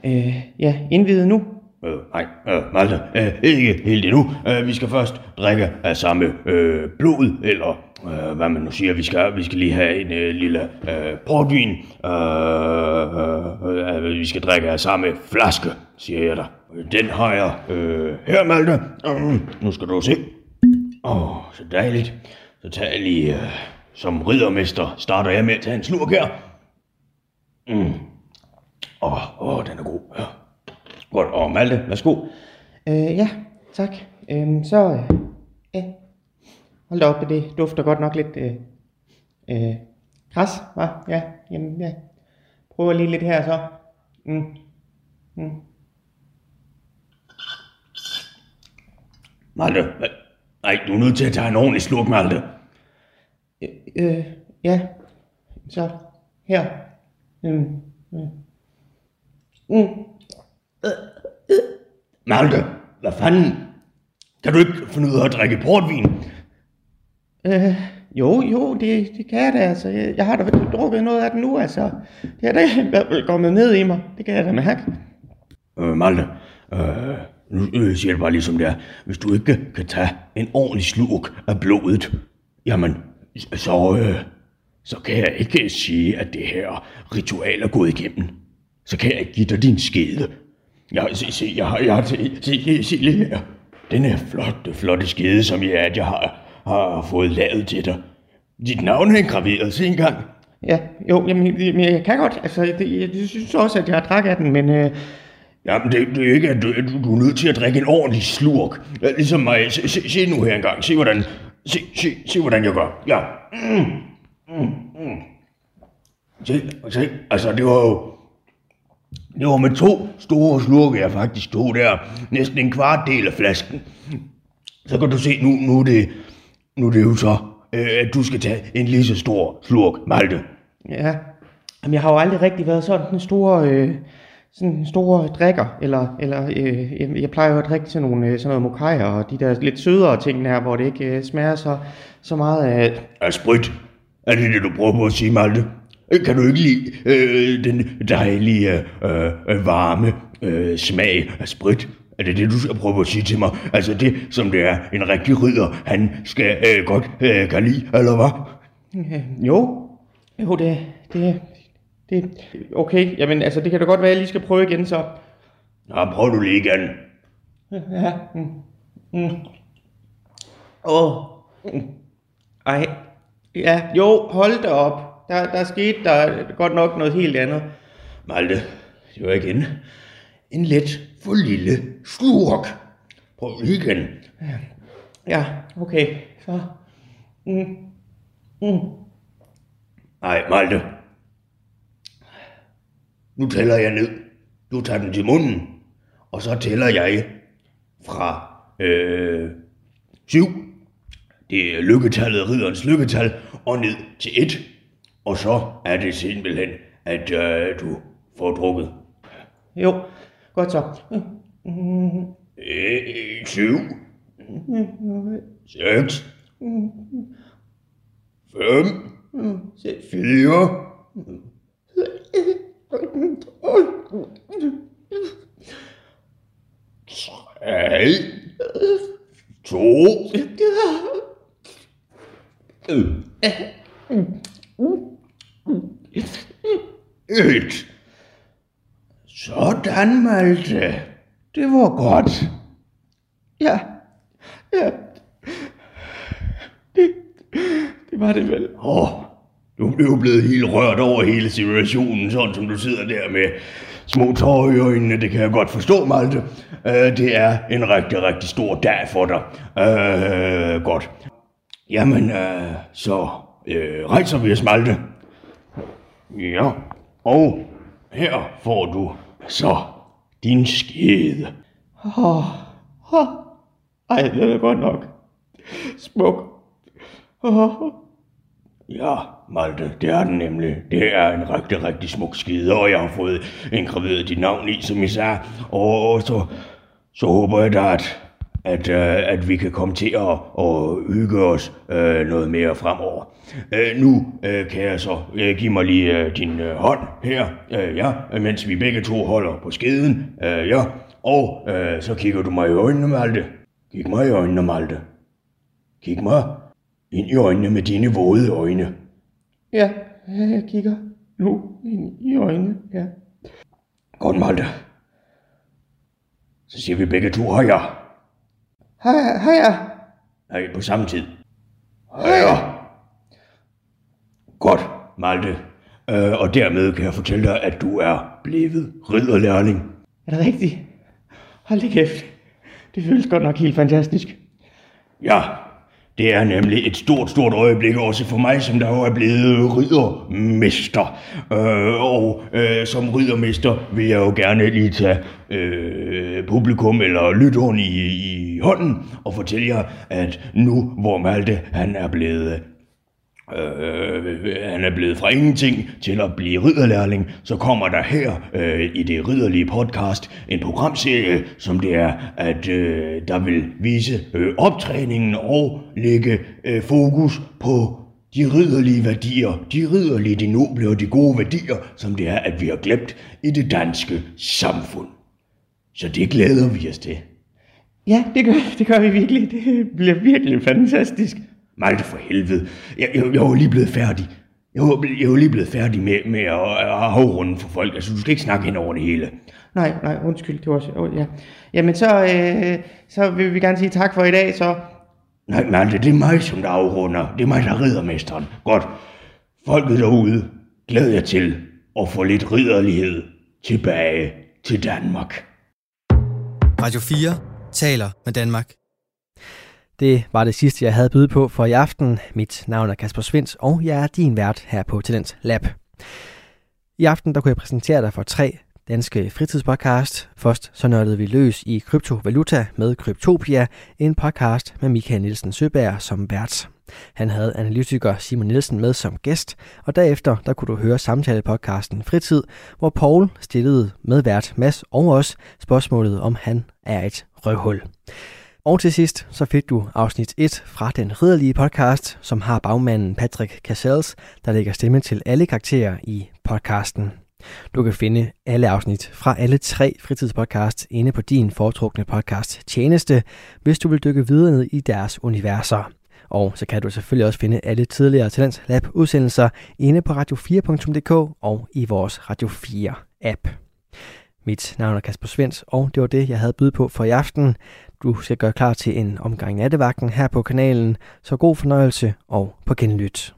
øh, ja, indvidet nu. Øh, nej, øh, Malte, øh, ikke helt endnu. Øh, vi skal først drikke af samme øh, blod, eller øh, hvad man nu siger. Vi skal, vi skal lige have en øh, lille øh, portvin. Øh, øh, øh, øh vi skal drikke af samme flaske, siger jeg dig. Den har jeg øh, her, Malte. Øh, mm, nu skal du se. Åh, oh, så dejligt. Så tager jeg lige, øh, som riddermester, starter jeg med at tage en slurk her. Mm. Åh, oh, oh, den er god. Ja. Godt, og Malte, værsgo. Øh, ja, tak. Øhm, så, øh, hold da op, det dufter godt nok lidt, øh, øh, græs, hva? Ja, jamen, ja. Prøver lige lidt her så. Mm. Mm. Malte, nej, du er nødt til at tage en ordentlig slurk, Malte. Øh, ja, så, her. Mm. Mm. Mm. Malte, hvad fanden? Kan du ikke finde ud af at drikke portvin? Øh, jo, jo, det, det kan jeg da, altså. Jeg, jeg har da drukket noget af det nu, altså. Det er da i hvert fald kommet ned i mig. Det kan jeg da mærke. Øh, Malte, øh, nu øh, siger jeg det bare ligesom det er. Hvis du ikke kan tage en ordentlig slurk af blodet, jamen, så, øh, så kan jeg ikke sige, at det her ritual er gået igennem. Så kan jeg ikke give dig din skede. Jeg, se, se, jeg har, jeg har, se, se, se lige her. Den her flotte, flotte skede, som jeg, at jeg har, har fået lavet til dig. Dit navn er engraveret, se engang. Ja, jo, jamen, men jeg kan godt, altså, det, jeg, jeg synes også, at jeg har drak af den, men øh, Jamen, det, det er ikke, at du, du, du er nødt til at drikke en ordentlig slurk. Ja, Ligesom mig. Se, se, se nu her engang. Se, hvordan, se, se, se, hvordan jeg gør. Ja. Mm. Mm. Mm. Se, se, altså, det var jo... Det var med to store slurke, jeg faktisk tog der. Næsten en kvart del af flasken. Så kan du se, nu, nu, er, det, nu er det jo så, øh, at du skal tage en lige så stor slurk, Malte. ja. Jamen, jeg har jo aldrig rigtig været sådan en stor, øh, sådan en stor drikker, eller, eller øh, jeg, plejer jo at drikke sådan nogle, øh, sådan noget mokajer, og de der lidt sødere ting der, hvor det ikke øh, smager så, så meget af, af sprit. Er det det, du prøver på at sige, Malte? Kan du ikke lide øh, den dejlige, øh, øh, varme øh, smag af sprit? Er det det, du skal prøve at sige til mig? Altså det, som det er en rigtig ridder, han skal øh, godt øh, kan lide, eller hvad? øh, jo, jo, det, det, det okay, jamen altså, det kan da godt være, at jeg lige skal prøve igen så. Nå, prøv du lige igen. Ja. Mm. Mm. Åh. Mm. Ej. Ja, jo, hold da op. Der, der skete der godt nok noget helt andet. Malte, det var igen en let for lille slurk. Prøv lige igen. Ja, okay. Så. Mm. Mm. Nej, Malte. Nu tæller jeg ned. Du tager den til munden. Og så tæller jeg fra øh, syv. Det er lykketallet, ridderens lykketal, og ned til et. Og så er det simpelthen, at øh, du får drukket. Jo, godt så. Øh, syv. Seks. Fem. Fire. Tre. To. Et. Sådan, Malte. Det var godt. Ja. Ja. Det, det var det vel. Åh, du er jo blevet helt rørt over hele situationen, sådan som du sidder der med små tårer i øjnene. Det kan jeg godt forstå, Malte. Uh, det er en rigtig, rigtig stor dag for dig. Uh, godt. Jamen, uh, så uh, rejser vi os, Malte. Ja, og her får du så din skede. Åh, åh. Ej, det er godt nok. Smuk. Åh. Ja, Malte, det er den nemlig. Det er en rigtig, rigtig smuk skide, og jeg har fået indgraveret dit navn i, som I sagde. Og så, så håber jeg da, at, at, uh, at vi kan komme til at, at hygge os uh, noget mere fremover. Uh, nu uh, kan jeg så uh, give mig lige uh, din uh, hånd her, uh, ja, mens vi begge to holder på skeden, uh, ja. Og uh, så kigger du mig i øjnene, Malte. Kig mig i øjnene, Malte. Kig mig ind i øjnene med dine våde øjne. Ja, jeg kigger nu ind i øjnene, ja. Godt, Malte. Så siger vi begge to højere. Hej, hej, Nej, på samme tid. Højere. Godt, Malte. Øh, og dermed kan jeg fortælle dig, at du er blevet ridderlærling. Er det rigtigt? Hold da kæft. Det føles godt nok helt fantastisk. Ja, det er nemlig et stort, stort øjeblik også for mig, som der jo er blevet riddermester. Øh, og øh, som riddermester vil jeg jo gerne lige tage øh, publikum eller lytteren i, i hånden og fortælle jer, at nu hvor Malte han er blevet Øh, han er blevet fra ingenting til at blive ridderlærling, så kommer der her øh, i det ridderlige podcast en programserie, som det er, at øh, der vil vise øh, optræningen og lægge øh, fokus på de ridderlige værdier, de ridderlige, de noble og de gode værdier, som det er, at vi har glemt i det danske samfund. Så det glæder vi os til. Ja, det gør, det gør vi virkelig. Det bliver virkelig fantastisk. Malte for helvede. Jeg, jeg, jeg var lige blevet færdig. Jeg var, jeg var lige blevet færdig med, med at, at afrunde for folk. Altså, du skal ikke snakke hen over det hele. Nej, nej, undskyld, det var også, oh, ja. Jamen så, øh, så vil vi gerne sige tak for i dag, så. Nej, Malte, det er mig, som der afrunder. Det er mig, der er riddermesteren. Godt. Folket derude, glæder jeg til at få lidt ridderlighed tilbage til Danmark. Radio 4 taler med Danmark. Det var det sidste, jeg havde byde på for i aften. Mit navn er Kasper Svens, og jeg er din vært her på Talent Lab. I aften der kunne jeg præsentere dig for tre danske fritidspodcast. Først så nørdede vi løs i kryptovaluta med Kryptopia, en podcast med Michael Nielsen Søberg som vært. Han havde analytiker Simon Nielsen med som gæst, og derefter der kunne du høre samtalepodcasten Fritid, hvor Paul stillede med vært Mads og os spørgsmålet om han er et røvhul. Og til sidst så fik du afsnit 1 fra den ridderlige podcast, som har bagmanden Patrick Cassels, der lægger stemme til alle karakterer i podcasten. Du kan finde alle afsnit fra alle tre fritidspodcasts inde på din foretrukne podcast Tjeneste, hvis du vil dykke videre ned i deres universer. Og så kan du selvfølgelig også finde alle tidligere Talents Lab udsendelser inde på radio4.dk og i vores Radio 4 app. Mit navn er Kasper Svens, og det var det, jeg havde byde på for i aften du skal gøre klar til en omgang nattevagten her på kanalen. Så god fornøjelse og på genlyt.